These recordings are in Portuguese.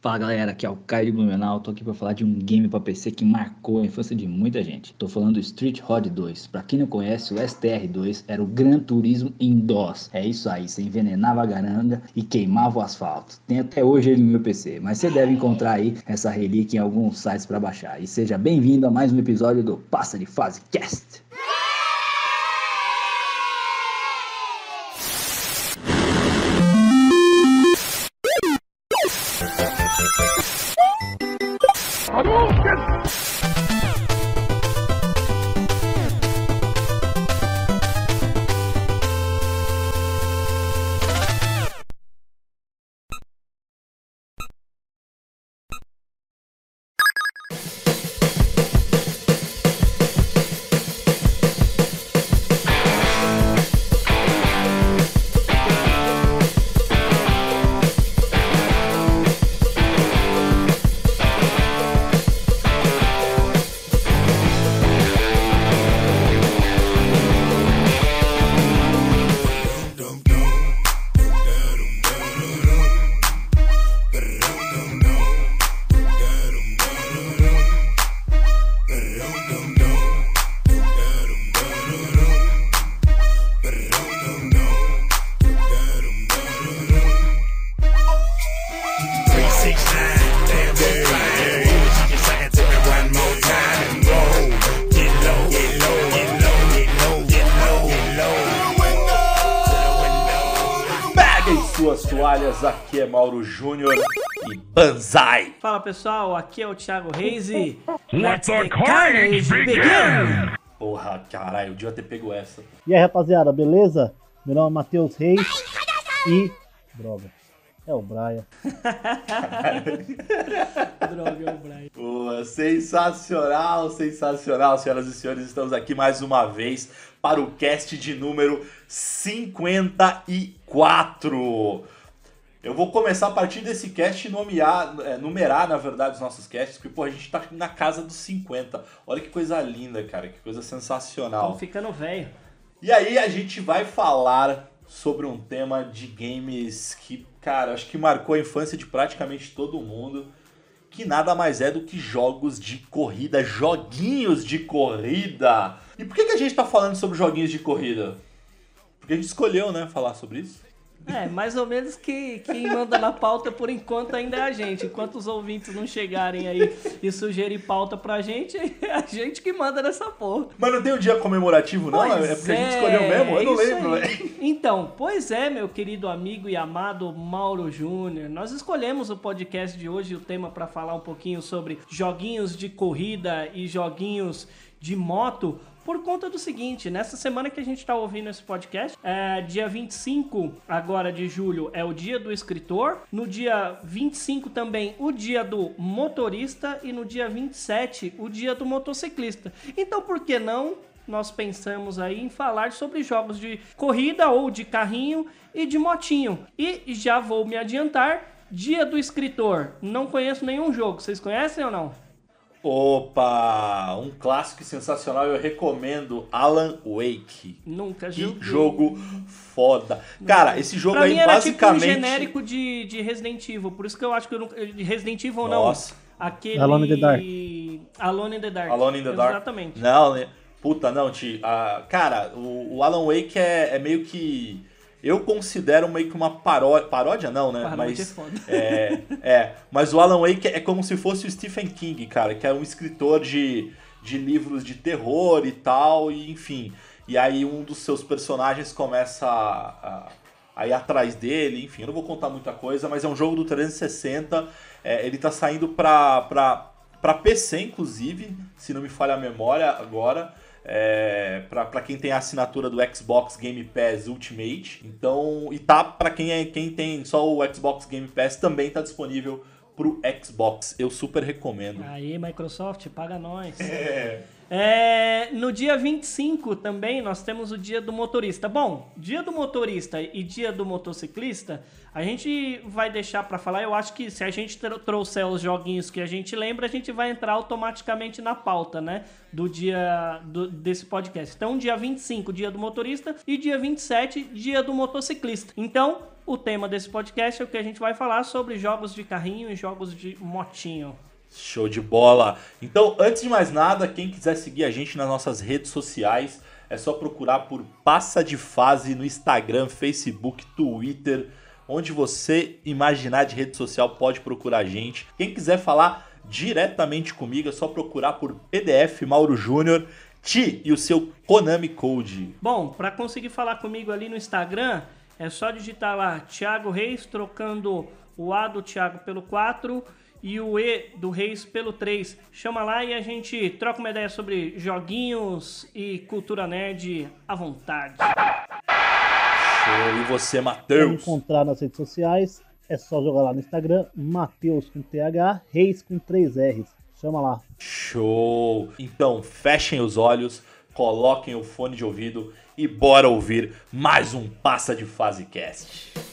Fala galera, aqui é o Caio de Blumenau, tô aqui para falar de um game para PC que marcou a infância de muita gente. Tô falando do Street Rod 2. Para quem não conhece, o STR2 era o Gran Turismo em DOS. É isso aí, você envenenava a garanga e queimava o asfalto. Tem até hoje ele no meu PC, mas você deve encontrar aí essa relíquia em alguns sites para baixar. E seja bem-vindo a mais um episódio do Passa de Fase Cast. Pessoal, aqui é o Thiago Reis e. Let the carnage begin! Porra, caralho, eu devia ter pego essa. E aí, rapaziada, beleza? Meu nome é Matheus Reis e. Droga. É o Braia. Droga, é o Brian. Pô, sensacional, sensacional, senhoras e senhores. Estamos aqui mais uma vez para o cast de número 54. Eu vou começar a partir desse cast nomear, é, numerar, na verdade, os nossos casts, porque pô, a gente tá na casa dos 50. Olha que coisa linda, cara, que coisa sensacional. Tamo ficando velho. E aí a gente vai falar sobre um tema de games que, cara, acho que marcou a infância de praticamente todo mundo, que nada mais é do que jogos de corrida, joguinhos de corrida. E por que, que a gente tá falando sobre joguinhos de corrida? Porque a gente escolheu, né, falar sobre isso. É, mais ou menos que quem manda na pauta por enquanto ainda é a gente. Enquanto os ouvintes não chegarem aí e sugerirem pauta pra gente, é a gente que manda nessa porra. Mas não tem um dia comemorativo, não? Pois é porque a gente escolheu mesmo? Eu não lembro, aí. velho. Então, pois é, meu querido amigo e amado Mauro Júnior. Nós escolhemos o podcast de hoje, o tema para falar um pouquinho sobre joguinhos de corrida e joguinhos de moto. Por conta do seguinte, nessa semana que a gente está ouvindo esse podcast, é, dia 25 agora de julho é o dia do escritor, no dia 25 também o dia do motorista e no dia 27 o dia do motociclista. Então por que não nós pensamos aí em falar sobre jogos de corrida ou de carrinho e de motinho. E já vou me adiantar, dia do escritor. Não conheço nenhum jogo, vocês conhecem ou não? Opa! Um clássico sensacional, eu recomendo Alan Wake. Nunca Que joguei. jogo foda. Cara, esse jogo Pra aí mim era basicamente. tipo um genérico de, de Resident Evil, por isso que eu acho que eu nunca... de Resident Evil Nossa. não. Aquele... Alone in the Dark. Alone in the Dark. Alone in the Dark. Exatamente. Não, né? Puta, não, Ti. Ah, cara, o, o Alan Wake é, é meio que. Eu considero meio que uma paródia. Paródia não, né? Paródia é mas. foda. É, é. Mas o Alan Wake é como se fosse o Stephen King, cara, que é um escritor de, de livros de terror e tal, e enfim. E aí um dos seus personagens começa a, a, a ir atrás dele, enfim, eu não vou contar muita coisa, mas é um jogo do 360. é, ele tá saindo pra, pra, pra PC, inclusive, se não me falha a memória agora. É, pra, pra quem tem a assinatura do Xbox Game Pass Ultimate. Então, e tá pra quem, é, quem tem só o Xbox Game Pass também tá disponível pro Xbox. Eu super recomendo. Aí, Microsoft, paga nós. É. É, no dia 25 também nós temos o dia do motorista. Bom, dia do motorista e dia do motociclista, a gente vai deixar para falar. Eu acho que se a gente tr- trouxer os joguinhos que a gente lembra, a gente vai entrar automaticamente na pauta, né? Do dia do- desse podcast. Então, dia 25, dia do motorista, e dia 27, dia do motociclista. Então, o tema desse podcast é o que a gente vai falar sobre jogos de carrinho e jogos de motinho. Show de bola! Então, antes de mais nada, quem quiser seguir a gente nas nossas redes sociais, é só procurar por Passa de Fase no Instagram, Facebook, Twitter, onde você imaginar de rede social pode procurar a gente. Quem quiser falar diretamente comigo, é só procurar por PDF Mauro Júnior, Ti e o seu Konami Code. Bom, para conseguir falar comigo ali no Instagram, é só digitar lá Thiago Reis, trocando o A do Thiago pelo 4 e o E do Reis pelo 3. Chama lá e a gente troca uma ideia sobre joguinhos e cultura nerd à vontade. Show! E você, Matheus? encontrar nas redes sociais, é só jogar lá no Instagram, Mateus com TH, Reis com 3 R's. Chama lá. Show! Então, fechem os olhos, coloquem o fone de ouvido e bora ouvir mais um Passa de Fase Cast.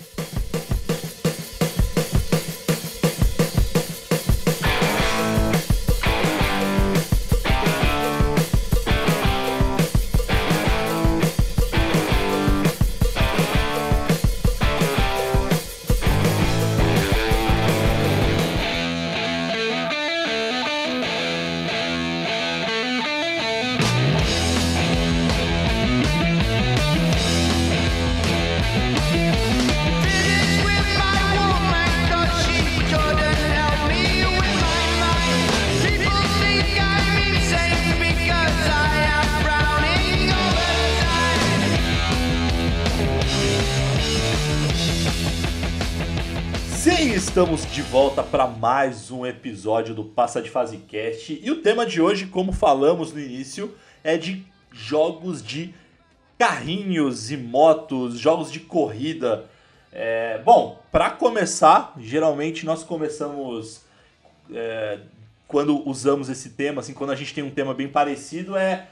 Volta para mais um episódio do Passa de Fase Cast. E o tema de hoje, como falamos no início, é de jogos de carrinhos e motos, jogos de corrida. É, bom, para começar, geralmente nós começamos é, quando usamos esse tema, assim, quando a gente tem um tema bem parecido, é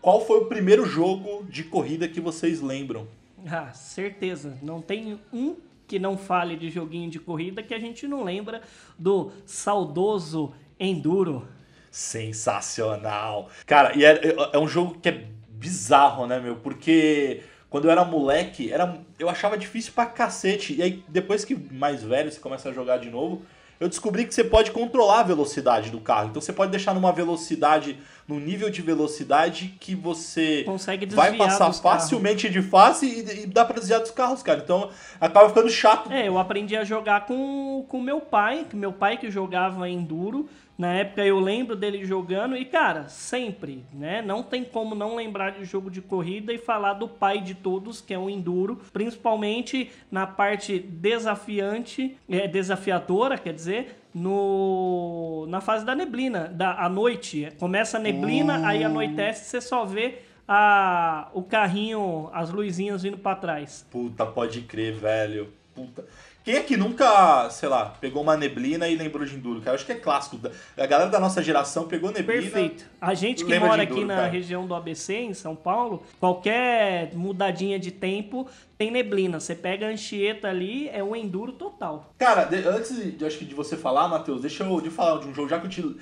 qual foi o primeiro jogo de corrida que vocês lembram? Ah, certeza. Não tem um que não fale de joguinho de corrida que a gente não lembra do saudoso Enduro. Sensacional. Cara, e é, é um jogo que é bizarro, né, meu? Porque quando eu era moleque, era, eu achava difícil pra cacete. E aí, depois que mais velho você começa a jogar de novo, eu descobri que você pode controlar a velocidade do carro. Então você pode deixar numa velocidade, num nível de velocidade que você Consegue vai passar dos carros. facilmente de face e, e dá pra desviar dos carros, cara. Então acaba ficando chato. É, eu aprendi a jogar com com meu pai, que meu pai que jogava enduro. Na época eu lembro dele jogando e cara, sempre, né? Não tem como não lembrar de jogo de corrida e falar do pai de todos, que é o enduro, principalmente na parte desafiante, é desafiadora, quer dizer, no na fase da neblina, da à noite. Começa a neblina, aí anoitece, você só vê a, o carrinho, as luzinhas vindo pra trás. Puta, pode crer, velho. Puta. Quem é que nunca, sei lá, pegou uma neblina e lembrou de Enduro? Cara, eu acho que é clássico. A galera da nossa geração pegou neblina. Perfeito. A gente que mora de aqui Enduro, na cara. região do ABC, em São Paulo, qualquer mudadinha de tempo tem neblina. Você pega a Anchieta ali, é um enduro total. Cara, antes de, acho que de você falar, Matheus, deixa eu de falar de um jogo, já que eu te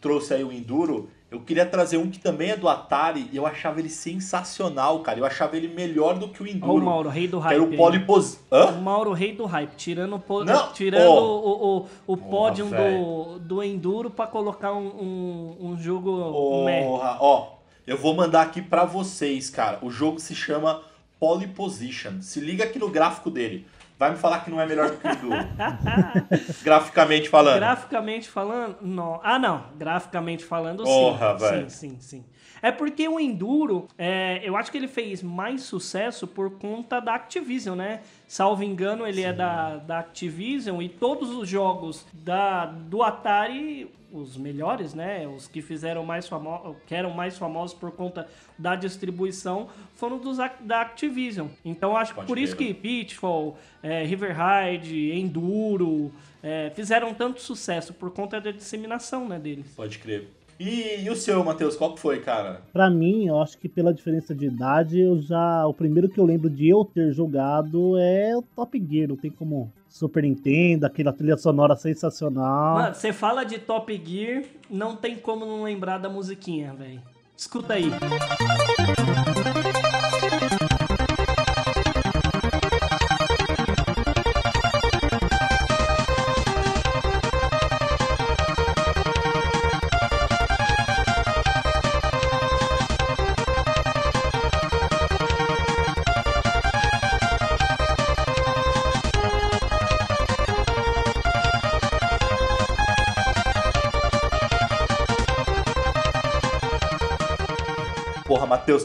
trouxe aí o Enduro, eu queria trazer um que também é do Atari e eu achava ele sensacional, cara. Eu achava ele melhor do que o Olha Enduro. o Mauro, rei do hype. era o aí. Polipos... O Hã? Mauro, rei do hype, tirando, o po- Não, tirando ó. o, o, o pódio do, do Enduro pra colocar um, um, um jogo. Porra, ó, eu vou mandar aqui pra vocês, cara. O jogo se chama Polyposition. Se liga aqui no gráfico dele. Vai me falar que não é melhor do que o Enduro. Graficamente falando. Graficamente falando, não. Ah, não. Graficamente falando, Porra, sim. velho. Sim, sim, sim. É porque o Enduro, é, eu acho que ele fez mais sucesso por conta da Activision, né? Salvo engano, ele é da, da Activision e todos os jogos da, do Atari, os melhores, né? Os que fizeram mais famosos, que eram mais famosos por conta da distribuição, foram dos da Activision. Então acho que por isso que Pitfall, é, River Ride, Enduro, é, fizeram tanto sucesso por conta da disseminação né, deles. Pode crer. E, e o seu, Matheus, qual que foi, cara? Pra mim, eu acho que pela diferença de idade, eu já. O primeiro que eu lembro de eu ter jogado é o Top Gear. Não tem como Super Nintendo, aquela trilha sonora sensacional. Mano, você fala de Top Gear, não tem como não lembrar da musiquinha, velho. Escuta aí. Porra,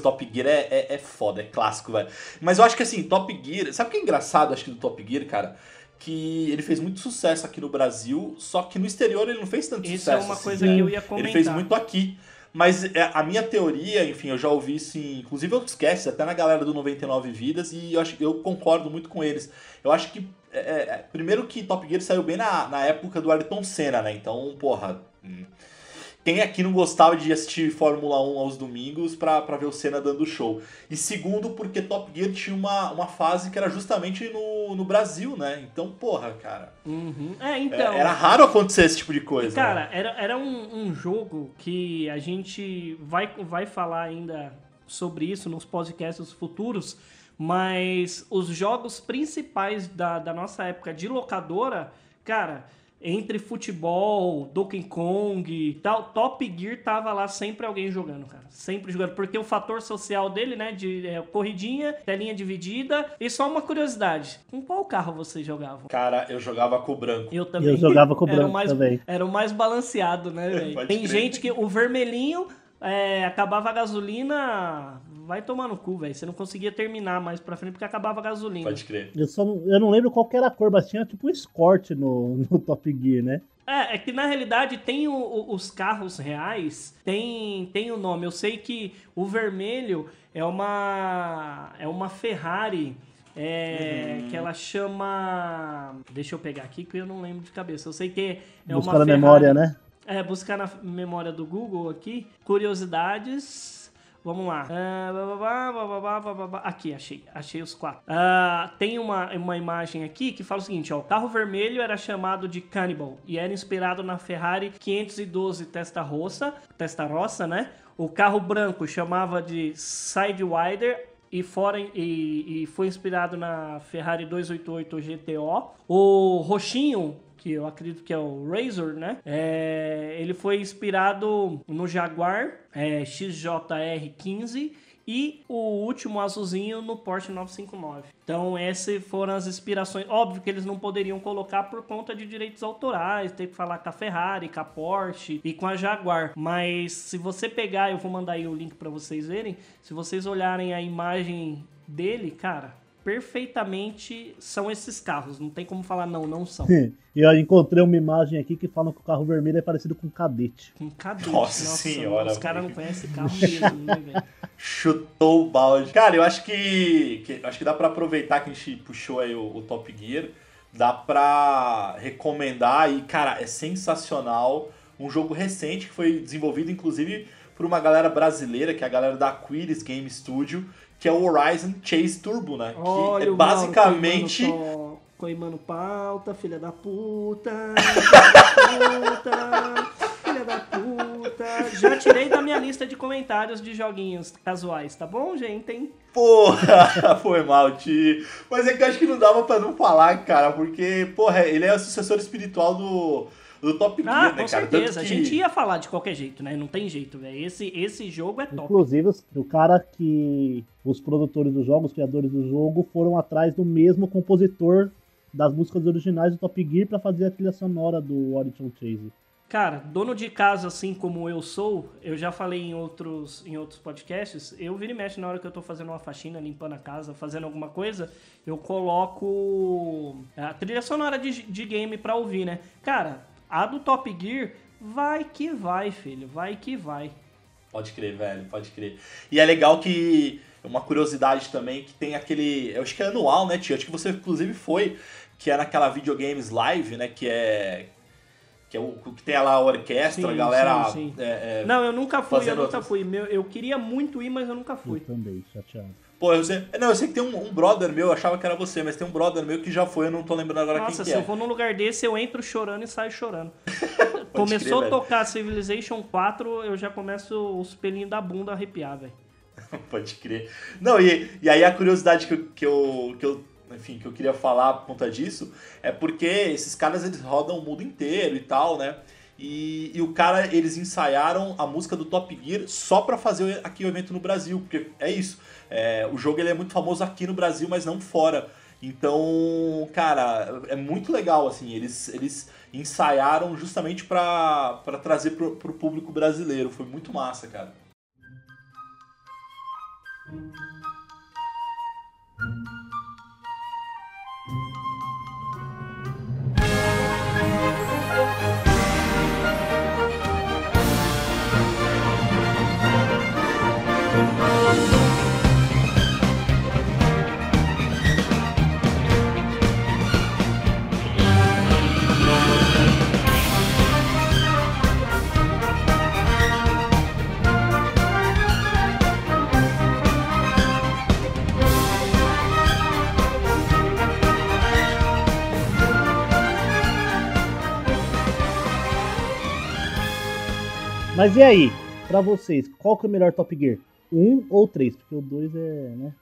Top Gear é, é, é foda, é clássico, velho. Mas eu acho que assim, Top Gear. Sabe o que é engraçado, acho que, do Top Gear, cara? Que ele fez muito sucesso aqui no Brasil, só que no exterior ele não fez tanto Isso é sucesso. uma assim. coisa que eu ia comentar. Ele fez muito aqui. Mas é, a minha teoria, enfim, eu já ouvi isso, em, inclusive outros casts, até na galera do 99 Vidas, e eu, acho, eu concordo muito com eles. Eu acho que, é, é, primeiro que Top Gear saiu bem na, na época do Ayrton Senna, né? Então, porra, hum, quem aqui não gostava de assistir Fórmula 1 aos domingos pra, pra ver o Senna dando show? E segundo, porque Top Gear tinha uma, uma fase que era justamente no, no Brasil, né? Então, porra, cara, Uhum. É, é- então. era raro acontecer esse tipo de coisa. né? Cara, era, era um, um jogo que a gente vai, vai falar ainda sobre isso nos podcasts futuros, mas os jogos principais da, da nossa época de locadora, cara, entre futebol, Donkey Kong e tal, Top Gear tava lá sempre alguém jogando, cara. Sempre jogando. Porque o fator social dele, né, de é, corridinha, telinha dividida. E só uma curiosidade: com qual carro vocês jogavam? Cara, eu jogava com o branco. Eu também. Eu jogava com o branco mais, também. Era o mais balanceado, né, velho? Tem crer. gente que o vermelhinho é, acabava a gasolina, vai tomar no cu, velho. Você não conseguia terminar mais pra frente porque acabava a gasolina. Pode crer. Eu, só não, eu não lembro qual que era a cor, mas tinha tipo um escort no, no Top Gear, né? É, é que na realidade tem o- o- os carros reais, tem, tem o nome. Eu sei que o vermelho é uma é uma Ferrari é, Uhum. que ela chama. Deixa eu pegar aqui que eu não lembro de cabeça. Eu sei que é Buscar uma na Ferrari. memória, né? É, buscar na memória do Google aqui. Curiosidades. Vamos lá. Ah. Aqui, achei. Achei os quatro. Ah, tem uma, uma imagem aqui que fala o seguinte: ó, o carro vermelho era chamado de Cannibal e era inspirado na Ferrari 512 Testarossa, Testarossa, né? O carro branco chamava de Sidewinder e, e, e foi inspirado na Ferrari 288 GTO. O roxinho, que eu acredito que é o Razor, né? É, ele foi inspirado no Jaguar é, XJR15 e o último azulzinho no Porsche 959. Então essas foram as inspirações. Óbvio que eles não poderiam colocar por conta de direitos autorais, tem que falar com a Ferrari, com a Porsche e com a Jaguar. Mas se você pegar, eu vou mandar aí o link para vocês verem. Se vocês olharem a imagem dele, cara, perfeitamente são esses carros. Não tem como falar não, não são. E eu encontrei uma imagem aqui que falam que o carro vermelho é parecido com um cadete. Com cadete. Nossa senhora, Os caras não conhecem carro mesmo, né, velho? Chutou o balde. Cara, eu acho que, que- acho que dá pra aproveitar que a gente puxou aí o, o Top Gear, dá pra recomendar e, cara, é sensacional. Um jogo recente que foi desenvolvido inclusive por uma galera brasileira, que é a galera da Aquiles Game Studio, que é o Horizon Chase Turbo, né? Olha que é o Mauro basicamente coimando, pauta, filha da puta, filha da puta, filha da puta. Já tirei da minha lista de comentários de joguinhos casuais, tá bom, gente? hein? Porra, foi mal, Ti. Mas é que eu acho que não dava pra não falar, cara, porque, porra, ele é o sucessor espiritual do, do Top Gear, Ah, né, com cara? certeza. Tanto A que- gente ia falar de qualquer jeito, né? Não tem jeito, velho. Esse, esse jogo é top. Inclusive, o cara que. Os produtores do jogo, os criadores do jogo, foram atrás do mesmo compositor das músicas originais do Top Gear pra fazer a trilha sonora do Horizon Chase. Cara, dono de casa, assim como eu sou, eu já falei em outros, em outros podcasts, eu viro e mexe na hora que eu tô fazendo uma faxina, limpando a casa, fazendo alguma coisa, eu coloco a trilha sonora de, de game pra ouvir, né? Cara, a do Top Gear, vai que vai, filho, vai que vai. Pode crer, velho, pode crer. E é legal que. Uma curiosidade também, que tem aquele. Eu acho que é anual, né, tio? Acho que você inclusive foi, que é naquela videogames live, né? Que é. Que é o que tem lá a orquestra, Sim, a galera. sim, sim. é, é, Não, eu nunca fui, eu nunca outras- fui. Meu, eu queria muito ir, mas eu nunca Eu fui. também, chateado. Pô, eu sei. Não, eu sei que tem um, um brother meu, eu achava que era você, mas tem um brother meu que já foi, eu não tô lembrando agora Nossa, quem se que é. eu for num lugar desse, eu entro chorando e saio chorando. Começou crer, a tocar Civilization 4, eu já começo os pelinhos da bunda a arrepiar, velho. Pode crer. Não, e, e aí a curiosidade que eu, que, eu, que eu, enfim, que eu queria falar por conta disso é porque esses caras eles rodam o mundo inteiro e tal, né? E, e o cara, eles ensaiaram a música do Top Gear só pra fazer aqui o evento no Brasil, porque é isso. É, o jogo ele é muito famoso aqui no Brasil, mas não fora. Então, cara, é muito legal, assim, eles, eles ensaiaram justamente pra trazer pro, pro público brasileiro. Foi muito massa, cara. Mas e aí, pra vocês, qual que é o melhor Top Gear? Um ou três? Porque o dois é, né?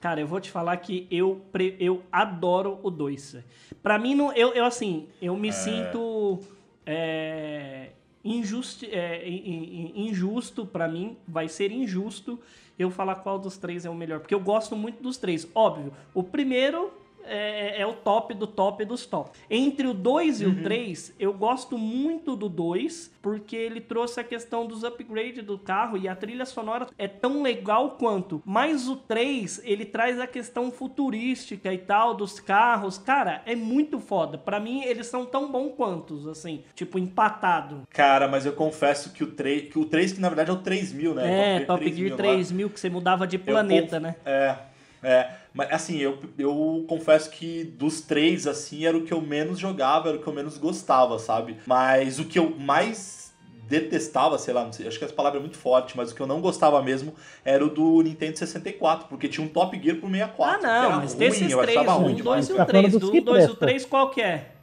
Cara, eu vou te falar que eu, eu adoro o 2. Pra mim, não, eu, eu assim, eu me sinto é, injusti, é, in- in- injusto pra mim, vai ser injusto eu falar qual dos três é o melhor, porque eu gosto muito dos três. Óbvio, o primeiro é, é o top do top dos top. Entre o 2 e o 3, eu gosto muito do 2, porque ele trouxe a questão dos upgrades do carro e a trilha sonora é tão legal quanto. Mas o 3, ele traz a questão futurística e tal dos carros. Cara, é muito foda. Pra mim, eles são tão bons quantos, assim, tipo, empatado. Cara, mas eu confesso que o 3, que o 3 que na verdade é o 3000, né? É, Top Gear não é? 3000, que você mudava de planeta, conf- né? É, é. Mas assim, eu, eu confesso que dos três, assim, era o que eu menos jogava, era o que eu menos gostava, sabe? Mas o que eu mais detestava, sei lá, não sei, acho que essa palavra é muito forte, mas o que eu não gostava mesmo era o do Nintendo 64, porque tinha um Top Gear pro 64. Ah, não, mas ruim, desses três, achava um, ruim dois e o Tá três. Do um, dois e o qual que é?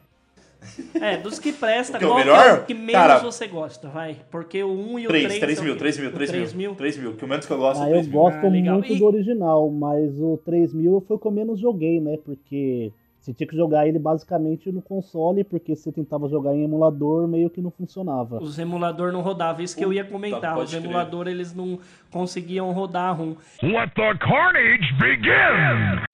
É, dos que presta, O que é o qual que melhor? é o que menos Cara, você gosta, vai? Porque o 1 e o 3, 3 3 é o mil, quê? 3 mil, O 3 3 mil, mil. 3 mil, que o menos que eu gosto é Ah, eu 3 mil. gosto Ah, muito E- do original, mas o 3000 foi o que eu menos joguei, né? Porque você tinha que jogar ele basicamente no console, porque se você tentava jogar em emulador, meio que não funcionava. Os emulador não rodavam, isso que eu ia comentar. Os crer. emulador eles não conseguiam rodar ROM. Let the carnage begin!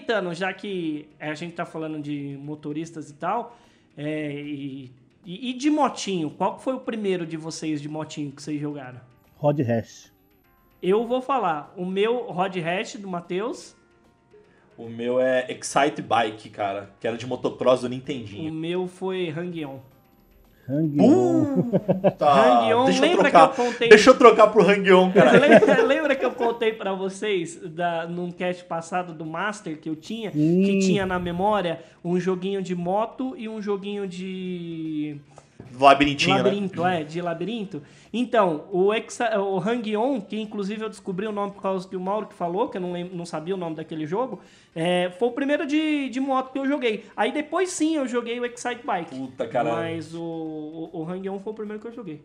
Aproveitando, já que a gente tá falando de motoristas e tal, é, e, e- e de motinho, qual que foi o primeiro de vocês de motinho que vocês jogaram? Rod Hash. Eu vou falar, o meu Rod Hash do Matheus, O meu é Excite Bike, cara, que era de motocross do o Nintendinho. meu foi Hang-On. Hang Uh! Tá, Hang-On, deixa eu lembra trocar. que eu contei- Deixa eu trocar pro Hang-On, cara. lembra, lembra que eu contei pra vocês da, num cast passado do Master que eu tinha, que Sim. tinha na memória um joguinho de moto e um joguinho de Labirintinho, né? labirinto, é, de labirinto. Então, o, o Hang-On, que inclusive eu descobri o nome por causa que o Mauro que falou, que eu não, lem- não sabia o nome daquele jogo, é, foi o primeiro de, de moto que eu joguei. Aí depois sim eu joguei o Excite Bike. Puta, cara. Mas o, o, o Hang-On foi o primeiro que eu joguei.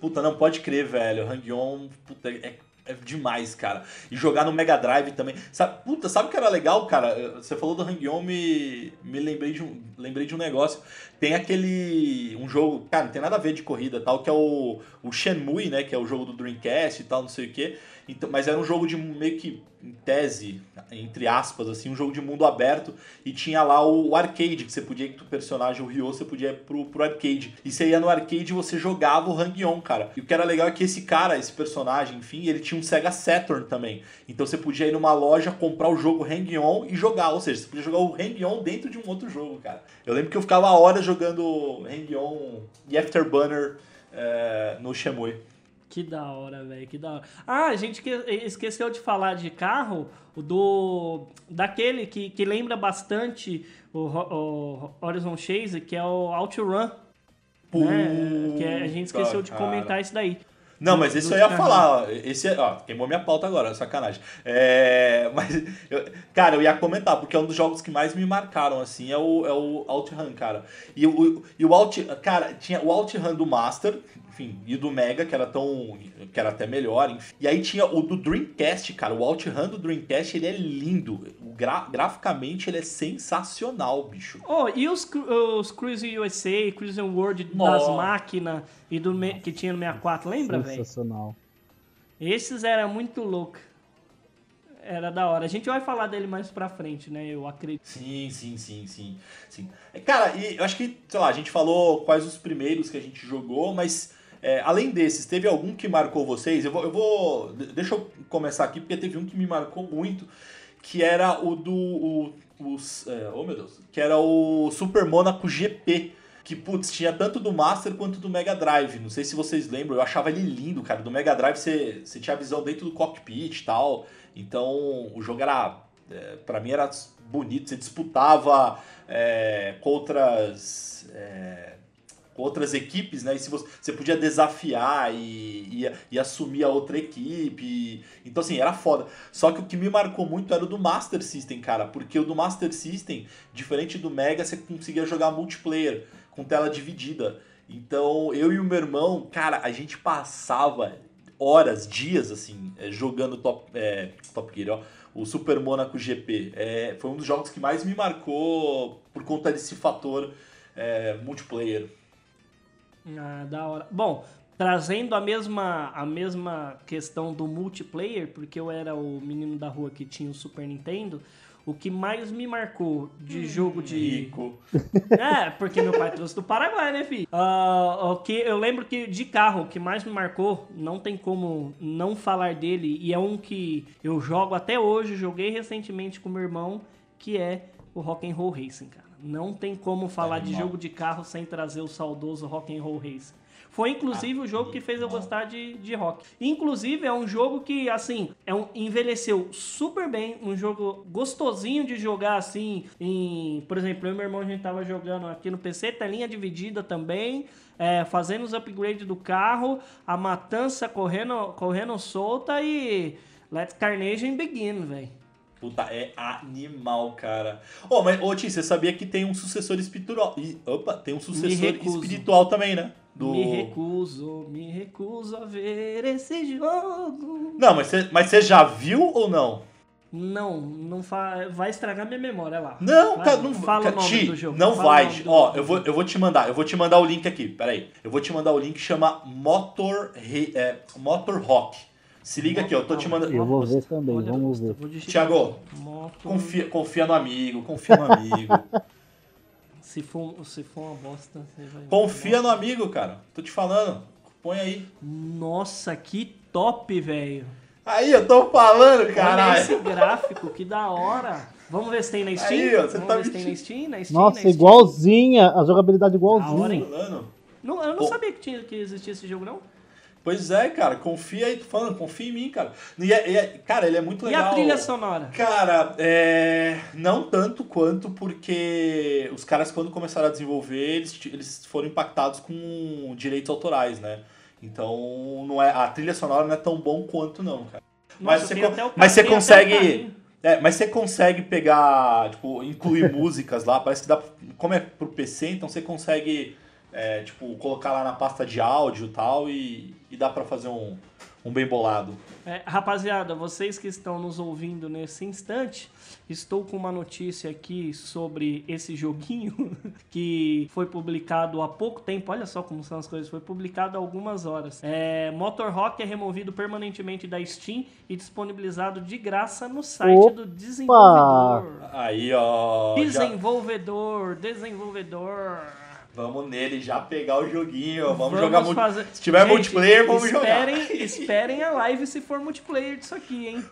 Puta, não pode crer, velho. Hang-On, puta, é, é demais, cara. E jogar no Mega Drive também. Sabe, puta, sabe o que era legal, cara? Você falou do Hang-On, me, me lembrei, de um, lembrei de um negócio. Tem aquele. Um jogo, cara, não tem nada a ver de corrida tal, que é o, o Shenmue, né? Que é o jogo do Dreamcast e tal, não sei o quê. Então, mas era um jogo de meio que em tese, entre aspas, assim, um jogo de mundo aberto e tinha lá o arcade, que você podia ir com o personagem, o Ryo, você podia ir pro, pro arcade. E você ia no arcade e você jogava o Hang-On, cara. E o que era legal é que esse cara, esse personagem, enfim, ele tinha um Sega Saturn também. Então você podia ir numa loja, comprar o jogo Hang-On e jogar. Ou seja, você podia jogar o Hang-On dentro de um outro jogo, cara. Eu lembro que eu ficava horas jogando Hang-On e Afterburner é, no Shenmue. Que da hora, velho, que da hora. Ah, a gente que- esqueceu de falar de carro, do daquele que, que lembra bastante o, o Horizon Chase, que é o OutRun, né? Que a gente esqueceu de cara. comentar isso daí. Não, mas esse eu ia falar, esse é, ó, queimou minha pauta agora, sacanagem. É, mas, eu- cara, eu ia comentar, porque é um dos jogos que mais me marcaram, assim, é o, é o OutRun, cara. E o, e o Out, cara, tinha o OutRun do Master, enfim, e do Mega, que era tão, que era até melhor, enfim. E aí tinha o do Dreamcast, cara, o OutRun do Dreamcast, ele é lindo, gra- graficamente ele é sensacional, bicho. Oh, e os, os Cruise USA, Cruise World das Nossa. máquinas e do que tinha no 64, lembra, velho? Sensacional. Esses era muito louco. Era da hora. A gente vai falar dele mais pra frente, né? Eu acredito. Sim, sim, sim, sim, sim. É, Cara, e eu acho que, sei lá, a gente falou quais os primeiros que a gente jogou, mas é, além desses, teve algum que marcou vocês? Eu vou, eu vou. de- Deixa eu começar aqui, porque teve um que me marcou muito, que era o do. O, os, é, oh meu Deus. Que era o Super Monaco GP. Que, putz, tinha tanto do Master quanto do Mega Drive. Não sei se vocês lembram, eu achava ele lindo, cara. Do Mega Drive você, você tinha a visão dentro do cockpit e tal. Então o jogo era. É, para mim era bonito. Você disputava é, com outras. é, com outras equipes, né? E se você, você podia desafiar e, e, e assumir a outra equipe. Então, assim, era foda. Só que o que me marcou muito era o do Master System, cara. Porque o do Master System, diferente do Mega, você conseguia jogar multiplayer com tela dividida. Então, eu e o meu irmão, cara, a gente passava horas, dias, assim, eh, jogando Top, é, Top Gear, ó. O Super Monaco GP. É, foi um dos jogos que mais me marcou por conta desse fator é, multiplayer. Ah, da hora. Bom, trazendo a mesma, a mesma questão do multiplayer, porque eu era o menino da rua que tinha o Super Nintendo, o que mais me marcou de jogo de. Rico. É, porque meu pai trouxe do Paraguai, né, filho? Ah, o que eu lembro que de carro, o que mais me marcou, não tem como não falar dele, e é um que eu jogo até hoje, joguei recentemente com meu irmão, que é o Rock and Roll Racing, cara. Não tem como falar de Animal. jogo de carro sem trazer o saudoso Rock and Roll Racing. Foi inclusive o jogo que fez eu gostar de, de rock. Inclusive é um jogo que, assim, é um, envelheceu super bem, um jogo gostosinho de jogar, assim, em... Por exemplo, eu e meu irmão, a gente tava jogando aqui no PC, telinha dividida também, é, fazendo os upgrades do carro, a matança correndo, correndo solta e... Let's Carnage begin, velho. Puta, é animal, cara. Ô, mas, ô, Tim, você sabia que tem um sucessor espiritual. Ih, Opa, tem um sucessor espiritual também, né? Do... Me recuso, me recuso a ver esse jogo. Não, mas você, mas já viu ou não? Não, não fa... vai estragar minha memória lá. Não, Vai, cara, não fala cara, o nome Ti, do jogo. Não fala vai. Ó, eu vou, eu vou te mandar, eu vou te mandar o link aqui. Peraí. Eu vou te mandar o link que chama Motor, é, Motor Rock. Se liga aqui, ó, eu tô te mandando. Eu vou ver também, Olha, vamos ver. Moto- Confia, confia no amigo, confia no amigo. Se for, se for uma bosta, você vai. confia no amigo, cara. Tô te falando. Põe aí. Nossa, que top, velho. Aí, eu tô falando, Olha caralho. esse gráfico, que da hora. Vamos ver se tem na Steam? Aí, ó, você Vamos tá ver se tem na Steam, na Steam, Nossa, na Steam. igualzinha, a jogabilidade Da hora, igualzinha. hein? Falando. Não, eu não Pô. sabia que, tinha, que existia esse jogo, não. Pois é, cara, confia aí, tô falando, confia em mim, cara. E é- e é- cara, ele é muito E legal. a trilha sonora? Cara, é... não tanto quanto porque os caras, quando começaram a desenvolver, eles, eles foram impactados com direitos autorais, né? Então, não é, a trilha sonora não é tão bom quanto, não, cara. Mas Nossa, você con- até o mas você consegue-. É, mas você consegue pegar, tipo, incluir músicas lá, parece que dá. Como é pro PC, então você consegue, é, tipo, colocar lá na pasta de áudio e tal, e, dá pra fazer um, um bem bolado. É, rapaziada, vocês que estão nos ouvindo nesse instante, estou com uma notícia aqui sobre esse joguinho que foi publicado há pouco tempo. Olha só como são as coisas, foi publicado há algumas horas. É, Motor Rock é removido permanentemente da Steam e disponibilizado de graça no site Opa! do desenvolvedor. Aí, ó. já- Desenvolvedor, desenvolvedor. Vamos nele já pegar o joguinho. Vamos, Vamos jogar multi... fazer- Se tiver Gente, multiplayer, vamos esperem, jogar. Esperem a live se for multiplayer disso aqui, hein?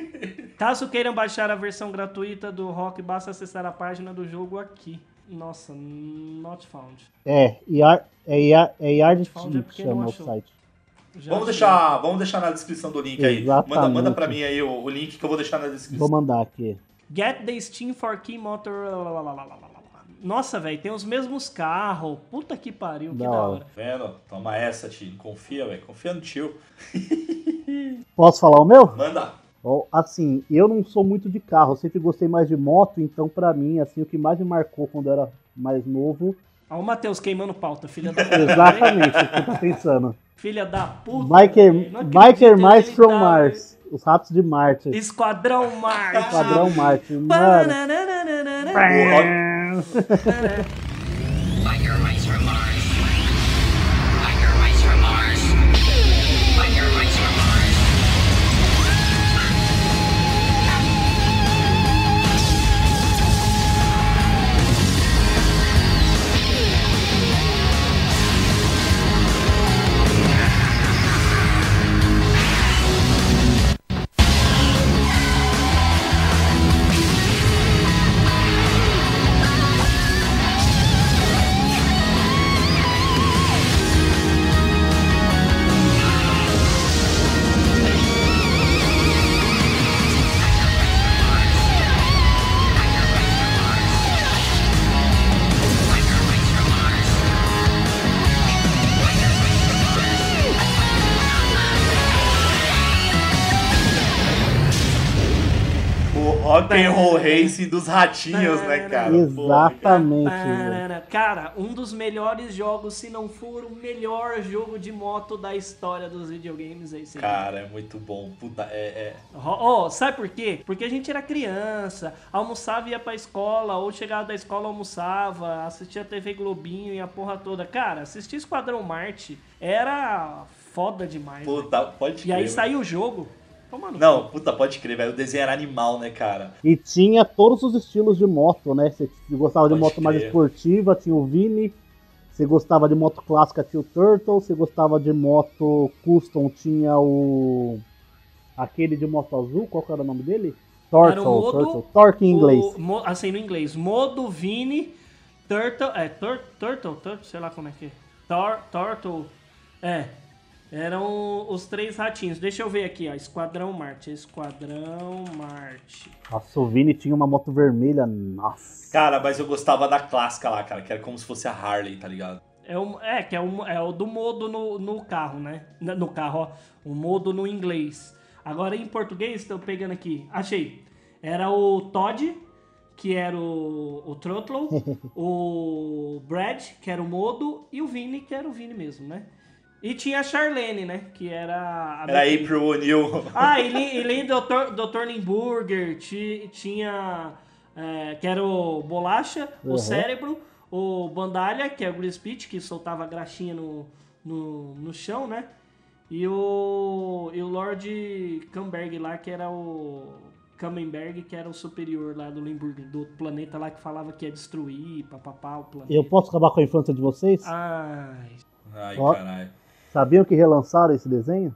Caso queiram baixar a versão gratuita do Rock, basta acessar a página do jogo aqui. Nossa, not found. É, Yard, é, Yard, é Yard Found é que porque não chama o achou. site. Já Vamos achei. deixar, vamos deixar na descrição do link aí. Manda, Exatamente. manda pra mim aí o, o link que eu vou deixar na descrição. Vou mandar aqui. Get the Steam for Key Motor. Nossa, velho, tem os mesmos carros. Puta que pariu, que Da da hora. Vendo? Toma essa, tio. Confia, velho. Confia no tio. Posso falar o meu? Manda. Assim, eu não sou muito de carro, eu sempre gostei mais de moto, então pra mim, assim, o que mais me marcou quando eu era mais novo, Ó, o Matheus queimando pauta, filha da puta. exatamente o que eu tô pensando. Filha da puta. Biker, Biker ele from tá- Mars, os ratos de Marte. Esquadrão Marte. Padrão Marte. Mano, 知らない。Roll Racing dos ratinhos, né, cara? exatamente. Cara, um dos melhores jogos, se não for o melhor jogo de moto da história dos videogames é esse aí. Cara, é muito bom. Puta, é. é... Ó, sabe por quê? Porque a gente era criança, almoçava e ia pra escola, ou chegava da escola, almoçava, assistia TV Globinho e a porra toda. Cara, assistir Esquadrão Marte era foda demais. né? Puta, pode E crer. aí saiu o jogo. Toma no Não, puta, pode crer, velho. O desenho era animal, né, cara? E tinha todos os estilos de moto, né? Você gostava de Pode moto mais crer. esportiva, tinha o Vini. Você gostava de moto clássica, tinha o Turtle. Você gostava de moto custom, tinha o. Aquele de moto azul, qual que era o nome dele? Turtle, modo- Turtle. Torque em inglês. O mo- assim, no inglês. Modo Vini, Turtle. É, tur, Turtle, Turtle, sei lá como é que é. Tor, turtle. É. Eram os três ratinhos. Deixa eu ver aqui, ó. Esquadrão Marte. Esquadrão Marte. Nossa, o Vini tinha uma moto vermelha. Nossa. Cara, mas eu gostava da clássica lá, cara, que era como se fosse a Harley, tá ligado? É, o, é que é o, é o do modo no, no carro, né? No carro, ó. O modo no inglês. Agora em português, tô pegando aqui. Achei. Era o Todd, que era o, o Trottle, o Brad, que era o modo, e o Vini, que era o Vini mesmo, né? E tinha a Charlene, né? Que era a. Era a April O'Neil. Ah, e, e do Dr. Dr. Limburger, ti- tinha. é, que era o Bolacha, Uhum. o Cérebro, o Bandalha, que é o Grease Peach, que soltava a graxinha no, no, no chão, né? E o, e o Lord Camberg lá, que era o. Kamenberg, que era o superior lá do Limburger, do planeta lá que falava que ia destruir, papapá, o planeta. Eu posso acabar com a infância de vocês? Ai. Ai, caralho. Sabiam que relançaram esse desenho?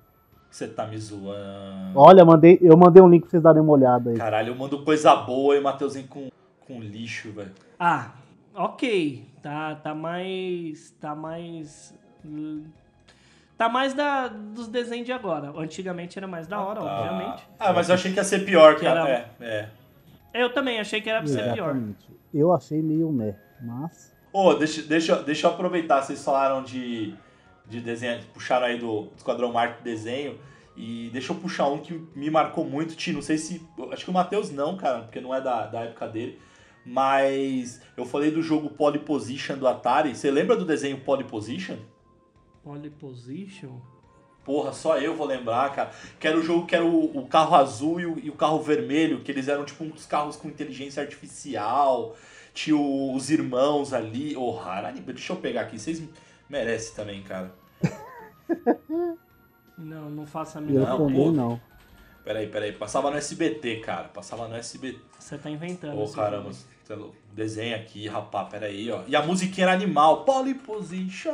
Você tá me zoando. Olha, mandei, eu mandei um link pra vocês darem uma olhada aí. Caralho, eu mando coisa boa e o Mateuzinho com, com lixo, velho. Ah, ok. Tá, tá mais. Tá mais. Tá mais da, dos desenhos de agora. Antigamente era mais da hora, obviamente. Ah, mas eu achei que ia ser pior, Que cara. era- É, é. Eu também achei que era pra ser pior. Exatamente. Eu achei meio meh, mas. Ô, deixa, deixa, deixa eu aproveitar, vocês falaram de, de desenho, puxaram aí do Esquadrão Marte desenho, e deixa eu puxar um que me marcou muito, Ti, não sei se, acho que o Matheus não, cara, porque não é da, da época dele, mas eu falei do jogo Polyposition do Atari, você lembra do desenho Polyposition? Pole position. Porra, só eu vou lembrar, cara. Que era o jogo que era o, o carro azul e o, e o carro vermelho, que eles eram tipo uns carros com inteligência artificial. Tinha os irmãos ali. Oh, Harani, deixa eu pegar aqui. Vocês merecem também, cara. Não, não faça a Eu menor Não, também ideia. não. Peraí, peraí. Passava no SBT, cara. Passava no SBT. Você tá inventando. Ô, caramba. jogo. cê é louco. Desenha aqui, rapaz. Peraí, ó. E a musiquinha era animal. Polyposition.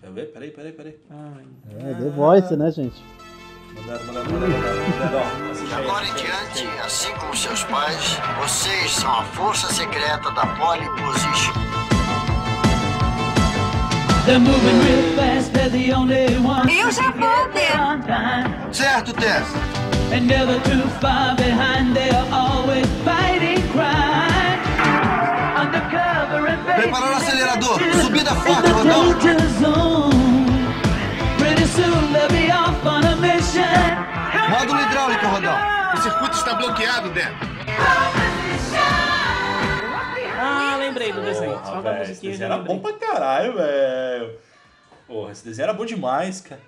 Quer ver? Peraí, peraí, peraí. Ai, É, The Voice, né, gente? Mandaram, mandaram, mandaram, mandaram. agora em diante, aí. assim como seus pais, vocês são a força secreta da Pole Eu já vou, Dê. on time. Certo, Tess? And never too far behind, they're always fighting crime. Undercover and Preparar o acelerador. Subida forte, Rodão. Módulo hidráulico, Rodão. O circuito está bloqueado, Dan. Lembrei do desenho. Só da velho, esse desenho era bom pra caralho, velho. Porra, esse desenho era bom demais, cara.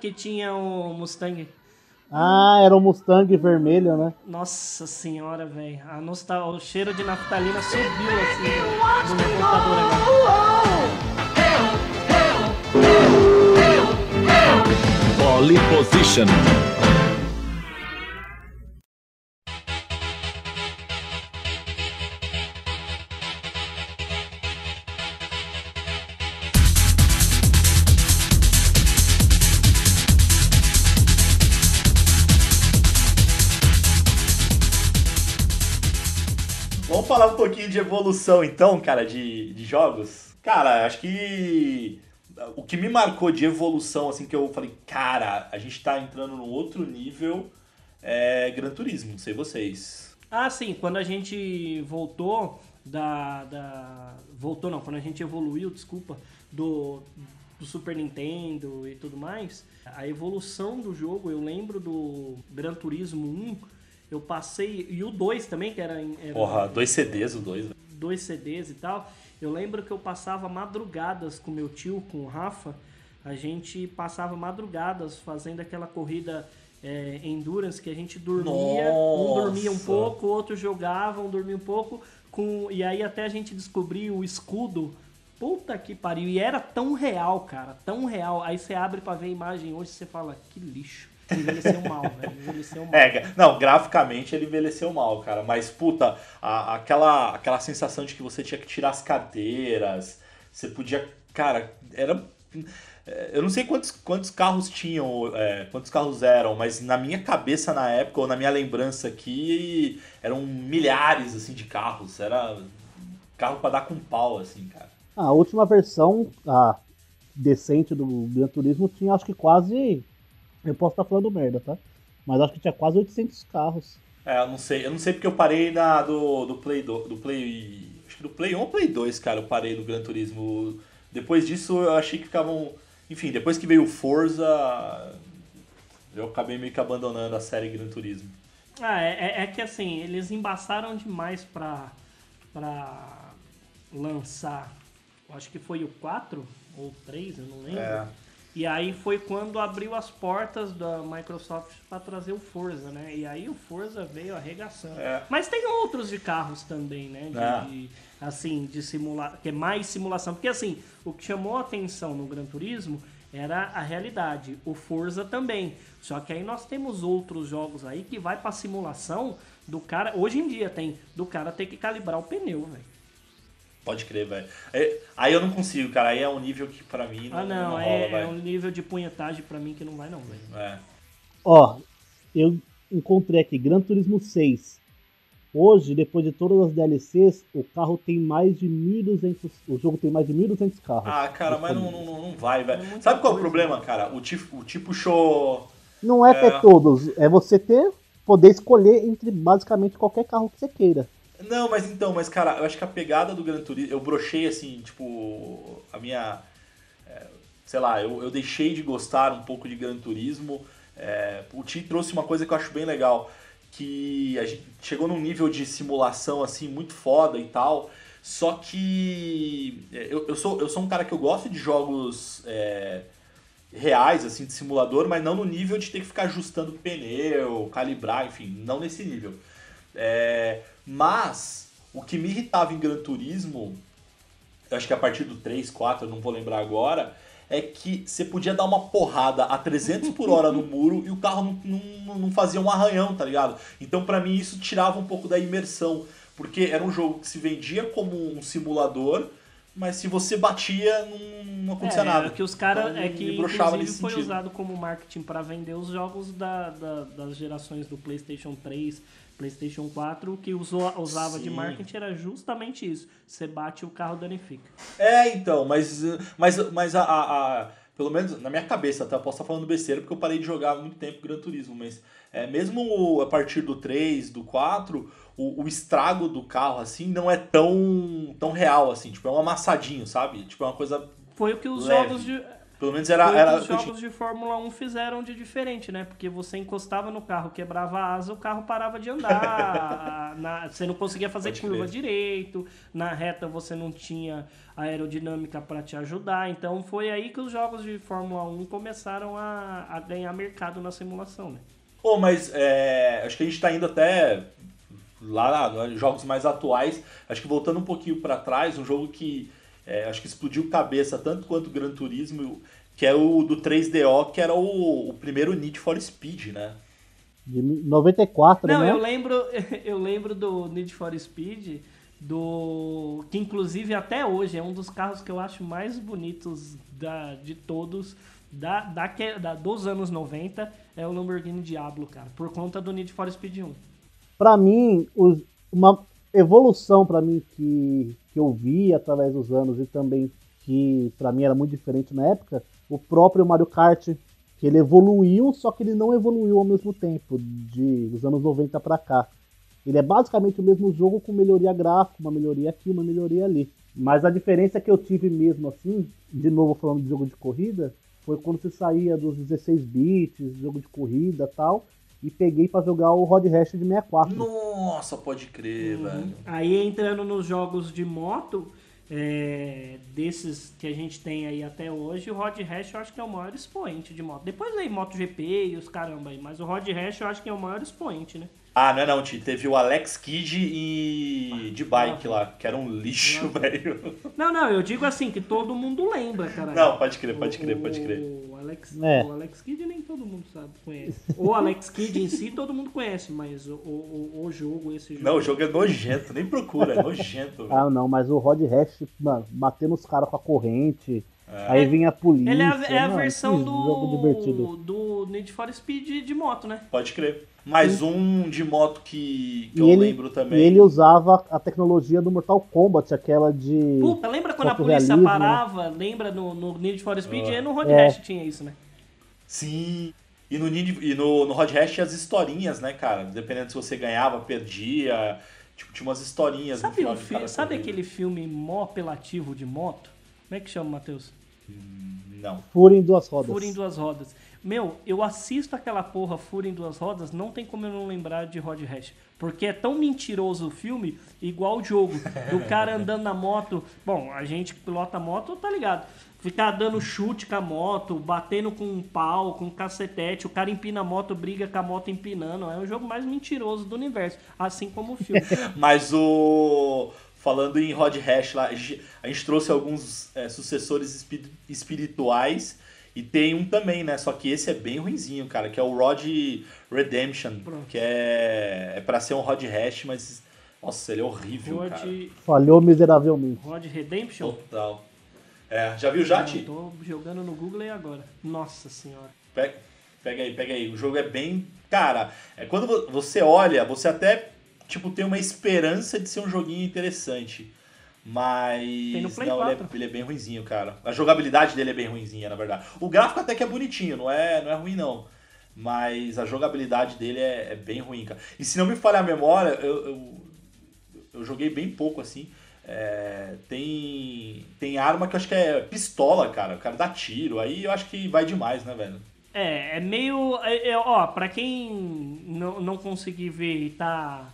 Que tinha o Mustang. Ah, era o Mustang vermelho, né? Nossa senhora, velho. Nostal... O cheiro de naftalina subiu assim no meu computador agora. Pole Position. Vamos falar um pouquinho de evolução, então, cara, de, de jogos. Cara, acho que o que me marcou de evolução, assim, que eu falei, cara, a gente tá entrando num outro nível, é Gran Turismo, não sei vocês. Ah, sim, quando a gente voltou da, da. Voltou não, quando a gente evoluiu, desculpa, do, do Super Nintendo e tudo mais, a evolução do jogo, eu lembro do Gran Turismo 1, eu passei. E o 2 também, que era. em- era Porra, dois CDs, o dois. velho. dois CDs e tal. Eu lembro que eu passava madrugadas com meu tio, com o Rafa. A gente passava madrugadas fazendo aquela corrida é, endurance que a gente dormia, um dormia um Nossa. pouco, o outro jogava, um dormia um pouco, com e aí até a gente descobrir o escudo. Puta que pariu, e era tão real, cara, tão real. Aí você abre pra ver a imagem hoje e você fala, que lixo. Envelheceu mal, velho. Envelheceu mal. É, não, graficamente ele envelheceu mal, cara. Mas, puta, a- aquela, aquela sensação de que você tinha que tirar as carteiras, você podia. Cara, era. é, Eu não sei quantos, quantos carros tinham, é, quantos carros eram, mas na minha cabeça na época, ou na minha lembrança aqui, eram milhares assim de carros. Era carro pra dar com pau, assim, cara. Ah, a última versão, a decente do Gran Turismo, tinha acho que quase. Eu posso estar falando merda, tá? Mas acho que tinha quase 800 carros. É, eu não sei, eu não sei porque eu parei na do, do Play do, do Play, acho que do Play 1 ou Play 2, cara, eu parei no Gran Turismo. Depois disso eu achei que ficavam, enfim, depois que veio o Forza, eu acabei meio que abandonando a série Gran Turismo. Ah, é, é- é que assim, eles embaçaram demais pra, pra lançar. eu Acho que foi o 4 ou 3, eu não lembro. É. E aí foi quando abriu as portas da Microsoft pra trazer o Forza, né? E aí o Forza veio arregaçando. É. Mas tem outros de carros também, né? De, É. de, assim, de simular, que é mais simulação. Porque assim, o que chamou a atenção no Gran Turismo era a realidade. O Forza também. Só que aí nós temos outros jogos aí que vai pra simulação do cara. Hoje em dia tem do cara ter que calibrar o pneu, velho. Pode crer, velho. É, Aí eu não consigo, cara, aí é um nível que pra mim não, Ah, não, não é, rola, é um nível de punhetagem pra mim que não vai não, velho. É. Ó, eu encontrei aqui Gran Turismo 6. Hoje, depois de todas as DLCs, o carro tem mais de 1.200. O jogo tem mais de 1.200 carros. Ah, cara, mas não, não, não vai, velho. Sabe qual é o problema, cara? O tipo, o tipo show. Não é É. ter todos, é você ter poder escolher entre basicamente qualquer carro que você queira. Não, mas então, mas cara, eu acho que a pegada do Gran Turismo, eu brochei assim, tipo, a minha, é, sei lá, eu, eu deixei de gostar um pouco de Gran Turismo. É, o Ti trouxe uma coisa que eu acho bem legal, que a gente chegou num nível de simulação assim muito foda e tal. Só que é, eu, eu, sou, eu sou um cara que eu gosto de jogos é, reais, assim, de simulador, mas não no nível de ter que ficar ajustando pneu, calibrar, enfim, não nesse nível. É, mas o que me irritava em Gran Turismo, eu acho que a partir do 3, 4, eu não vou lembrar agora, é que você podia dar uma porrada a 300 por hora no muro e o carro não, não, não fazia um arranhão, tá ligado? Então pra mim isso tirava um pouco da imersão, porque era um jogo que se vendia como um simulador, mas se você batia, não, não acontecia é, nada. que os caras Então, é que inclusive foi sentido. usado como marketing para vender os jogos da, da- das gerações do PlayStation 3, PlayStation 4, o que usou, usava de Sim. marketing era justamente isso. Você bate o carro danifica. É, então, mas, mas, mas a, a- a- Pelo menos na minha cabeça, até eu posso estar falando besteira, porque eu parei de jogar há muito tempo Gran Turismo, mas é, mesmo a partir do 3, do 4, o, o estrago do carro, assim, não é tão, tão real, assim. Tipo, é um amassadinho, sabe? Tipo, é uma coisa. Foi o que os Leve. jogos de Pelo menos era. Foi era os jogos de Fórmula 1 fizeram de diferente, né? Porque você encostava no carro, quebrava a asa, o carro parava de andar. na- você não conseguia fazer Pode curva direito. Na reta você não tinha aerodinâmica para te ajudar. Então foi aí que os jogos de Fórmula 1 começaram a, a ganhar mercado na simulação, né? Pô, mas é, acho que a gente tá indo até lá nos jogos mais atuais. Acho que voltando um pouquinho pra trás, um jogo que é, acho que explodiu cabeça tanto quanto o Gran Turismo, que é o do 3DO, que era o, o primeiro Need for Speed, né? De 94, Não, né? eu lembro, eu lembro do Need for Speed, do que inclusive até hoje é um dos carros que eu acho mais bonitos da, de todos da, da, da- dos anos 90, é o Lamborghini Diablo, cara, por conta do Need for Speed 1. Pra mim, os- uma evolução pra mim que, que eu vi através dos anos e também que pra mim era muito diferente na época, o próprio Mario Kart, que ele evoluiu, só que ele não evoluiu ao mesmo tempo, de, dos anos 90 pra cá. Ele é basicamente o mesmo jogo com melhoria gráfica, uma melhoria aqui, uma melhoria ali. Mas a diferença que eu tive mesmo assim, de novo falando de jogo de corrida, foi quando você saía dos 16 bits, jogo de corrida tal, e peguei pra jogar o Rod Rash de 64. Nossa, pode crer, velho. Aí entrando nos jogos de moto, é, desses que a gente tem aí até hoje, o Rod Rash eu acho que é o maior expoente de moto. Depois veio MotoGP e os caramba aí, mas o Rod Rash eu acho que é o maior expoente, né? Ah, não é não, Ti. Teve o Alex Kidd e de bike lá, que era um lixo, velho. Não, não, eu digo assim, que todo mundo lembra, cara. Não, pode crer, pode crer, pode crer. O Alex, É. o Alex Kidd nem todo mundo sabe, conhece. O Alex Kidd em si todo mundo conhece, mas o, o, o jogo, esse jogo... Não, o jogo é nojento, nem procura, é nojento. velho. Ah, não, mas o Rod Rash, mano, batendo os caras com a corrente, aí vinha a polícia. Ele é a, é a não, versão que jogo divertido. do, do Need for Speed de moto, né? Pode crer. Mais um de moto que, que eu ele, lembro também. e ele usava a tecnologia do Mortal Kombat, aquela de. Puta, lembra quando a polícia né? parava? Lembra no, no Need for Speed? Ah. E no Road É. Rash tinha isso, né? Sim. E no, Need- e no, no Hash tinha as historinhas, né, cara? Dependendo se você ganhava, perdia. Tipo, tinha umas historinhas no Sabe, final o de fi- cada sabe corrida. aquele filme mó apelativo de moto? Como é que chama, Matheus? Não. Fúria em duas rodas. Fúria em duas rodas. Meu, eu assisto aquela porra Fúria em duas rodas, não tem como eu não lembrar de Rod Hash. Porque é tão mentiroso o filme, igual o jogo. Do cara andando na moto. Bom, a gente que pilota moto, tá ligado? Ficar dando chute com a moto, batendo com um pau, com um cacetete, o cara empina a moto, briga com a moto empinando. É o jogo mais mentiroso do universo. Assim como o filme. Mas o. Falando em Rod Hash lá, a gente a gente trouxe alguns é, sucessores espi- espirituais e tem um também, né? Só que esse é bem ruinzinho, cara, que é o Rod Redemption, que é, é pra ser um Rod Hash, mas. Nossa, ele é horrível, Rod, cara. Falhou miseravelmente. Rod Redemption? Total. É, já viu já, Ti? tô jogando no Google aí agora. Nossa senhora. Pega, pega aí, pega aí. O jogo é bem. Cara, é quando vo- você olha, você até tipo tem uma esperança de ser um joguinho interessante. Mas. Tem no Play não, ele é, 4. ele é bem ruinzinho, cara. A jogabilidade dele é bem ruinzinha, na verdade. O gráfico até que é bonitinho, não é, não é ruim, não. Mas a jogabilidade dele é, é bem ruim, cara. E se não me falhar a memória, eu, eu, eu joguei bem pouco assim. É, tem, tem arma que eu acho que é pistola, cara. O cara dá tiro. Aí eu acho que vai demais, né, velho? É, é meio. é- é- ó, pra quem não, não conseguir ver e tá,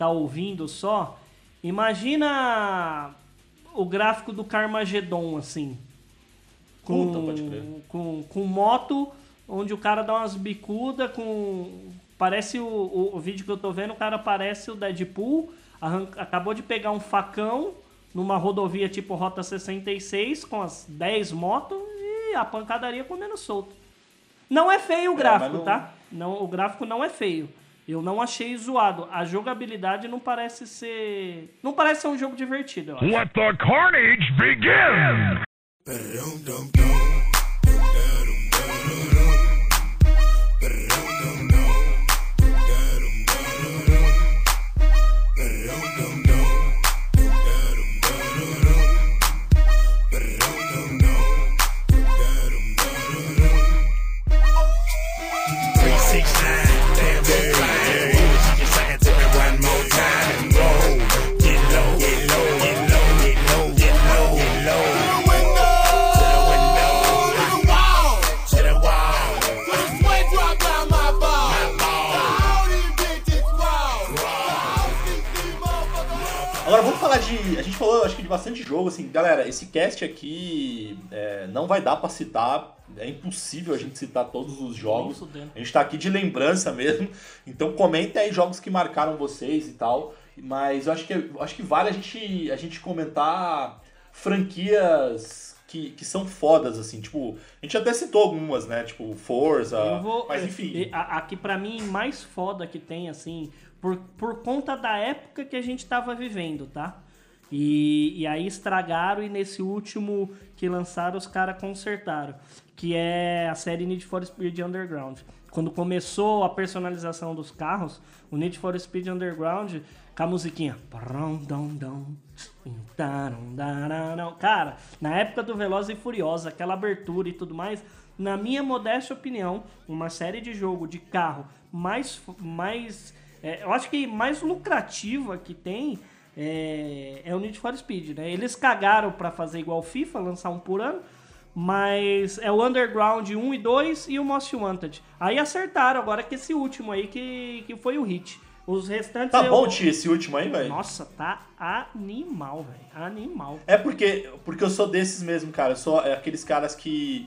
tá ouvindo só, Imagina o gráfico do Carmageddon, assim. Com, Puta, pode crer. com, com moto, onde o cara dá umas bicudas com. Parece o, o, o vídeo que eu tô vendo, o cara parece o Deadpool, arran- acabou de pegar um facão numa rodovia tipo Rota 66 com as 10 motos e a pancadaria comendo solto. Não é feio o gráfico, mas não- tá? Não, o gráfico não é feio. Eu não achei zoado. A jogabilidade não parece ser. Não parece ser um jogo divertido, eu acho. Let the carnage begin! Falou, acho que de bastante jogo, assim, galera. Esse cast aqui é, não vai dar pra citar. É impossível a gente citar todos os jogos. A gente tá aqui de lembrança mesmo. Então comentem aí jogos que marcaram vocês e tal. Mas eu acho que, eu acho que vale a gente, a gente comentar franquias que, que são fodas, assim. Tipo, a gente até citou algumas, né? Tipo, Forza. Eu vou. mas enfim. e a- Aqui pra mim, mais foda que tem, assim, por, por conta da época que a gente tava vivendo, tá? E, e aí estragaram e nesse último que lançaram os caras consertaram. Que é a série Need for Speed Underground. Quando começou a personalização dos carros, o Need for Speed Underground com a musiquinha. Cara, na época do Veloz e Furiosa, aquela abertura e tudo mais, na minha modesta opinião, uma série de jogo de carro mais. mais é, eu acho que mais lucrativa que tem é, é o Need for Speed, né? Eles cagaram pra fazer igual FIFA, lançar um por ano, mas é o Underground 1 e 2 e o Most Wanted. Aí acertaram agora que esse último aí que, que foi o hit. Os restantes Tá eu- bom, Tia, esse último aí, velho? Nossa, tá animal, velho. Animal. É porque, porque eu sou desses mesmo, cara. Eu sou aqueles caras que,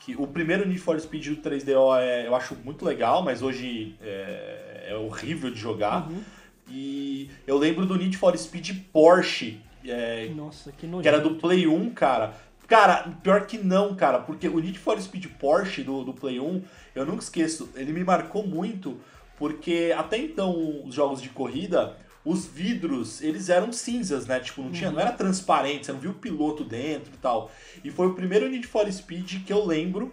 que. O primeiro Need for Speed do 3DO é, eu acho muito legal, mas hoje é, é horrível de jogar. Uhum. E eu lembro do Need for Speed Porsche, é, Nossa, que nojento. que era do Play 1, cara. Cara, pior que não, cara, porque o Need for Speed Porsche do, do Play 1, eu nunca esqueço, ele me marcou muito, porque até então os jogos de corrida, os vidros, eles eram cinzas, né? Tipo, não, tinha, não era transparente, você não viu o piloto dentro e tal. E foi o primeiro Need for Speed que eu lembro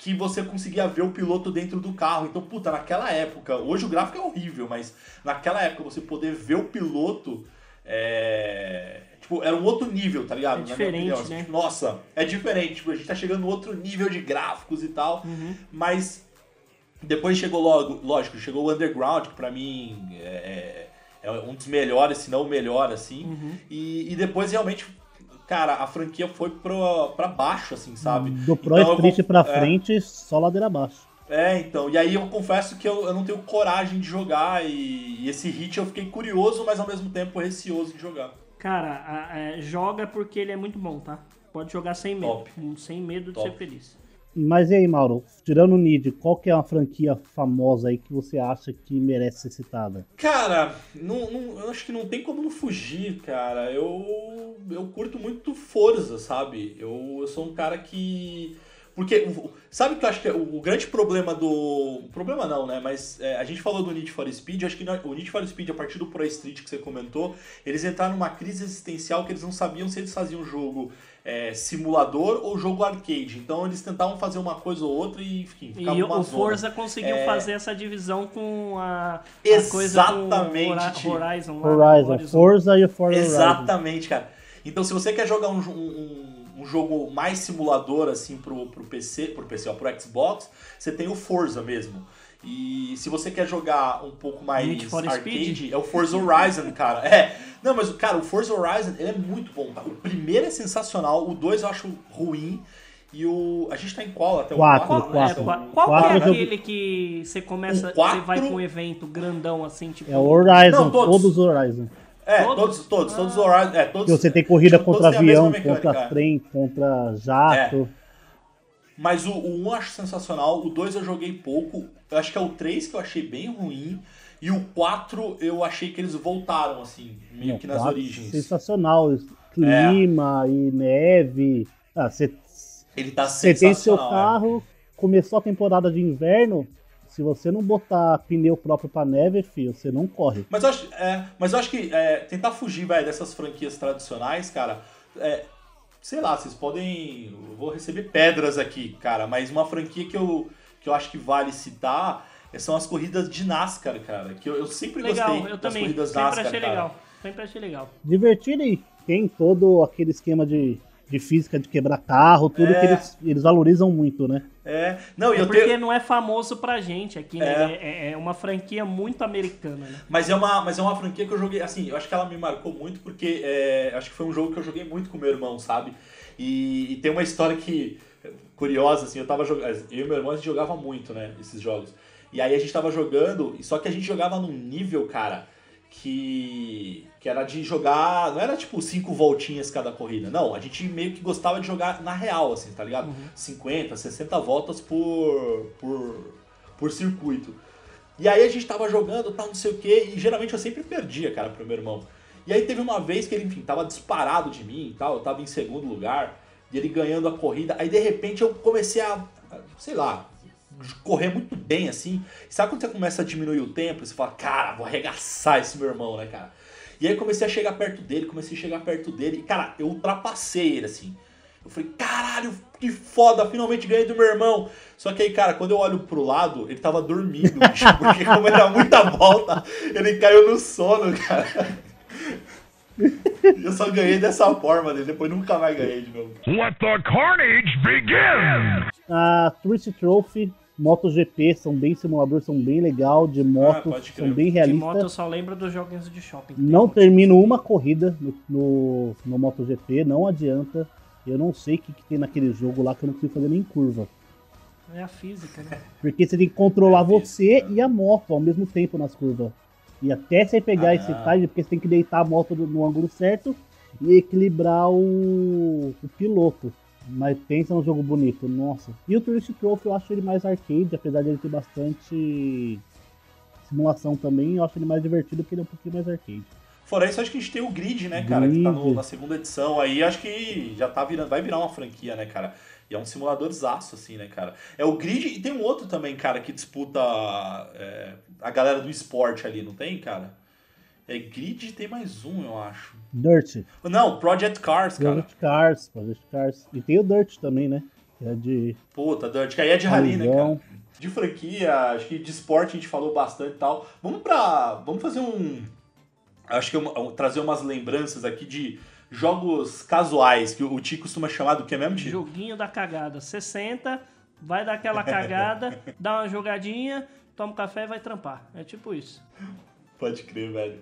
que você conseguia ver o piloto dentro do carro. Então, puta, naquela época, hoje o gráfico é horrível, mas naquela época você poder ver o piloto é. Tipo, era um outro nível, tá ligado? É diferente, assim, né? tipo, nossa, é diferente. Tipo, a gente tá chegando no outro nível de gráficos e tal. Uhum. Mas depois chegou logo, lógico, chegou o Underground, que pra mim é, é um dos melhores, se não o melhor, assim. Uhum. E, e depois realmente, cara, a franquia foi pro, pra baixo, assim, sabe? Do Pro Então eu Street vou- pra é. frente, só ladeira abaixo. É, então. E aí eu confesso que eu, eu não tenho coragem de jogar. E, e esse hit eu fiquei curioso, mas ao mesmo tempo receoso de jogar. Cara, a- é, joga porque ele é muito bom, tá? Pode jogar sem medo. Top. Hum, Sem medo de Top. ser feliz. Mas e aí, Mauro? Tirando o Nid, qual que é uma franquia famosa aí que você acha que merece ser citada? Cara, não, não- eu acho que não tem como não fugir, cara. Eu, eu curto muito Forza, sabe? Eu, eu sou um cara que. Porque, sabe que eu acho que é o, grande problema do. Problema não, né? Mas é, a gente falou do Need for Speed, acho que o Need for Speed, a partir do Pro Street que você comentou, eles entraram numa crise existencial que eles não sabiam se eles faziam jogo é, simulador ou jogo arcade. Então eles tentavam fazer uma coisa ou outra e, enfim, E ficava uma o zona. Forza conseguiu É. fazer essa divisão com a, a coisa com. Horizon. lá, Horizon, Horizon. Forza e o Forza Horizon. Exatamente, cara. Então, se você quer jogar um, um, um jogo mais simulador, assim, pro, pro PC, pro PC, ó, pro Xbox, você tem o Forza mesmo. E se você quer jogar um pouco mais Need for arcade, Speed? é o Forza Horizon, cara. É. Não, mas, cara, o Forza Horizon, ele é muito bom, cara. O primeiro é sensacional, o dois eu acho ruim. E o. A gente tá em qual até o Quatro, quatro, Qual, né? é, quatro. qual, que Quatro é aquele que você começa, quatro- você vai pra um evento grandão assim, tipo... É o Horizon, Não, todos. todos os Horizon. É, Todos? todos, todos, todos, os Horizon. É, todos. Que você tem corrida tipo, contra avião, mecânica, contra é. trem, contra jato. Mas o, o 1 eu acho sensacional, o 2 eu joguei pouco, eu acho que é o 3 que eu achei bem ruim, e o 4 eu achei que eles voltaram, assim, meio que nas origens. Sensacional. Clima e neve. Ah, Você Ele tá você tem seu sensacional. carro, começou a temporada de inverno. Se você não botar pneu próprio pra neve, filho, você não corre. Mas eu acho, é, mas eu acho que é, tentar fugir, velho, dessas franquias tradicionais, cara, é, sei lá, vocês podem. Eu vou receber pedras aqui, cara, mas uma franquia que eu, que eu acho que vale citar é, são as corridas de NASCAR, cara. Que eu, eu sempre Legal, gostei eu das também. corridas Sempre NASCAR, achei cara. legal. Sempre achei legal. Divertido e tem todo aquele esquema de, de física de quebrar carro, tudo É. que eles, eles valorizam muito, né? É, não, É eu porque tenho. não é famoso pra gente aqui, né? É. É, é uma franquia muito americana, né? Mas é, uma, mas é uma franquia que eu joguei, assim, eu acho que ela me marcou muito porque é, acho que foi um jogo que eu joguei muito com meu irmão, sabe? E, e tem uma história que, curiosa, assim, eu tava jogando, eu e meu irmão a gente jogava muito, né, esses jogos. E aí a gente tava jogando, e só que a gente jogava num nível, cara, que, que era de jogar, não era tipo cinco voltinhas cada corrida, não, a gente meio que gostava de jogar na real, assim, tá ligado? 50, 60 voltas por, por, por circuito. E aí a gente tava jogando, tal, não sei o que, e geralmente eu sempre perdia, cara, pro meu irmão. E aí teve uma vez que ele, enfim, tava disparado de mim e tal, eu tava em segundo lugar, e ele ganhando a corrida, aí de repente eu comecei a, sei lá, correr muito bem, assim. Sabe quando você começa a diminuir o tempo, você fala, cara, vou arregaçar esse meu irmão, né, cara? E aí comecei a chegar perto dele, comecei a chegar perto dele, e cara, eu ultrapassei ele, assim. Eu falei, caralho, que foda, finalmente ganhei do meu irmão. Só que aí, cara, quando eu olho pro lado, ele tava dormindo, bicho, porque como era muita volta, ele caiu no sono, cara. Eu só ganhei dessa forma dele, depois nunca mais ganhei de novo. Let the carnage begin! A Twist Trophy, MotoGP são bem simuladores, são bem legal, de moto, pode crer. são bem De realistas. moto eu só lembro dos joguinhos de shopping. Não termino uma corrida no, no, no MotoGP, não adianta. Eu não sei o que, que tem naquele jogo lá que eu não consigo fazer nem curva. É a física, né? Porque você tem que controlar É, você física. e a moto ao mesmo tempo nas curvas. E até você pegar Ah. esse time, porque você tem que deitar a moto no, no ângulo certo e equilibrar o, o piloto. Mas pensa num jogo bonito, nossa. E o Tourist Trophy eu acho ele mais arcade, apesar de ele ter bastante simulação também, eu acho ele mais divertido porque ele é um pouquinho mais arcade. Fora isso, acho que a gente tem o Grid, né, cara, que tá no- Grid. na segunda edição aí, acho que já tá virando, vai virar uma franquia, né, cara? E é um simuladorzaço, assim, né, cara? É o Grid e tem um outro também, cara, que disputa é, a galera do esporte ali, não tem, cara? É Grid e tem mais um, eu acho. Dirt. Não, Project Cars, cara. Project Cars, Project Cars. E tem o Dirt também, né? Que é de Puta, Dirt, que aí é de rally, né, cara? De franquia, acho que de esporte a gente falou bastante e tal. Vamos pra. Vamos fazer um. Acho que um- um- trazer umas lembranças aqui de jogos casuais, que o Ti costuma chamar do que mesmo, Ti? Joguinho da cagada. 60, vai dar aquela cagada, dá uma jogadinha, toma um café e vai trampar. É tipo isso. Pode crer, velho.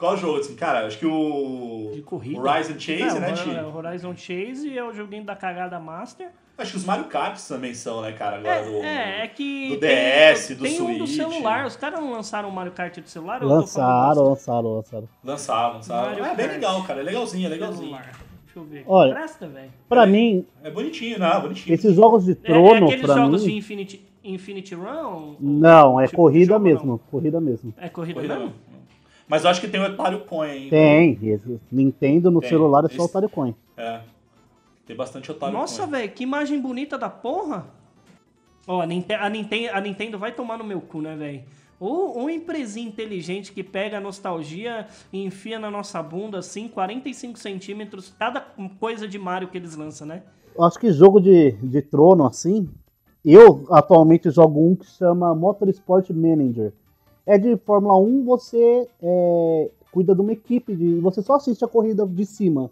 Qual jogo, assim, cara? Acho que o. De corrida. Horizon Chase, É, né, Ti? é, o Horizon Chase é o joguinho da cagada Master. Acho que os Mario Kart também são, né, cara? Agora do. É, é que. do tem- DS, do Tem um do Switch. celular. Os caras não lançaram o Mario Kart do celular? Lançaram, lançaram, lançaram. Lançaram, lançaram. Mario É bem legal, cara. É legalzinho, é legalzinho. Deixa eu ver. Olha, Presta, velho. Pra É. mim, É bonitinho, né? Bonitinho. esses jogos de É, é trono, aqueles jogos mim. de Infinity, Infinity Run? Não, é Tipo corrida jogo, mesmo. não? Corrida mesmo. É corrida, Corrida mesmo? Mas eu acho que tem o Atari Coin, hein? Tem. Nintendo no Tem. celular é só Esse- o Atari Coin. É. Tem bastante Atari Nossa, velho, que imagem bonita da porra. Ó, a, Ninte- a Nintendo, a Nintendo vai tomar no meu cu, né, velho? Ou uma empresinha inteligente que pega a nostalgia e enfia na nossa bunda, assim, 45 centímetros, cada coisa de Mario que eles lançam, né? Eu acho que jogo de, de trono, assim. Eu atualmente jogo um que chama Motorsport Manager. É de Fórmula 1, você é, cuida de uma equipe, de, você só assiste a corrida de cima.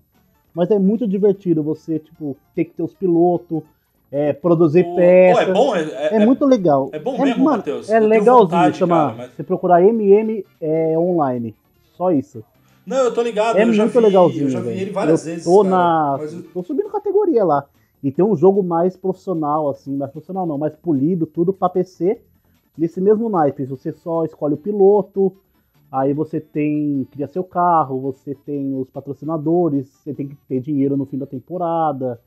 Mas é muito divertido você, tipo, ter que ter os pilotos, é, produzir O- peças. Pô, é bom? É, é- É, muito legal. é bom mesmo, mano, Matheus? É legalzinho, vontade, chama. cara, mas- Você procurar MM é, online. Só isso. Não, eu tô ligado. É eu já muito vi, legalzinho. Eu já vi ele várias eu vezes. Tô, cara, na, eu- tô subindo categoria lá. E tem um jogo mais profissional, assim, mais profissional não, mais polido, tudo pra PC. Nesse mesmo naipe, você só escolhe o piloto, Aí você tem cria seu carro, você tem os patrocinadores, você tem que ter dinheiro no fim da temporada.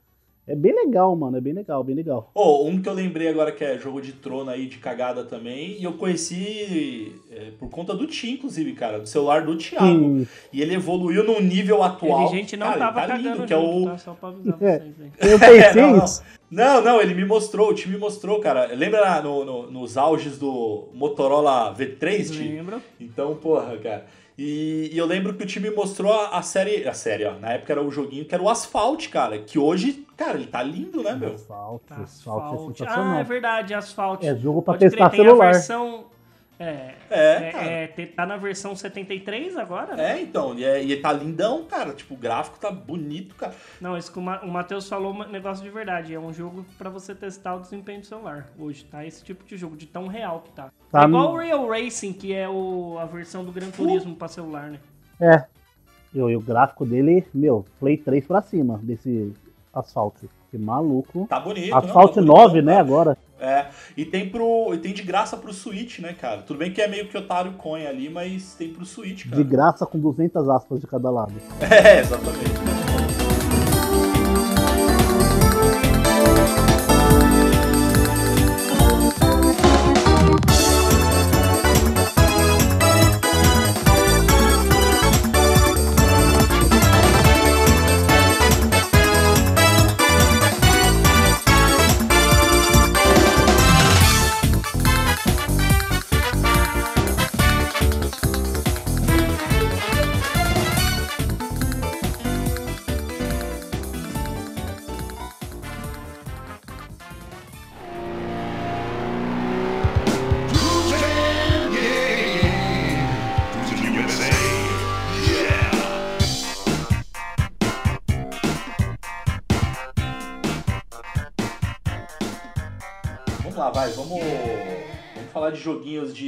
É bem legal, mano, é bem legal, bem legal. Oh, um que eu lembrei agora que é jogo de trono aí, de cagada também, e eu conheci é, por conta do Tim, inclusive, cara, do celular do Thiago. Sim. E ele evoluiu num nível atual. Ele, gente, não cara, tava tá cagando lindo, que é junto, o... tá? Só pra avisar É. vocês aí. Eu pensei não, não. isso. Não, não, ele me mostrou, o time me mostrou, cara. Lembra no, no- nos auges do Motorola V3, Ti? Lembro. Então, porra, cara. E, e eu lembro que o time mostrou a, a série. A série, ó. Na época era o joguinho que era o Asphalt, cara. Que hoje, cara, ele tá lindo, né, meu? Asfalto, asfalto é Asphalt. sensacional. Ah, é verdade, Asphalt. É jogo pra Pode testar crer, tem celular. A versão, é, É, é, te- tá na versão 73 agora? né? É, então. E, é, e tá lindão, cara. Tipo, o gráfico tá bonito, cara. Não, isso que o Ma- o Matheus falou um negócio de verdade. É um jogo pra você testar o desempenho do celular. Hoje, tá? Esse tipo de jogo, de tão real que tá. Tá é igual no- o Real Racing, que é o, a versão do Gran Turismo pra celular, né? É. E, o- e o gráfico dele, meu, Play 3 pra cima desse asfalto. Que maluco. Tá bonito. Asfalto não, tá 9, bonitão, né, agora. É. E tem pro. E tem de graça pro Switch, né, cara? Tudo bem que é meio que otário coin ali, mas tem pro Switch, De cara. graça com 200 aspas de cada lado. É, exatamente.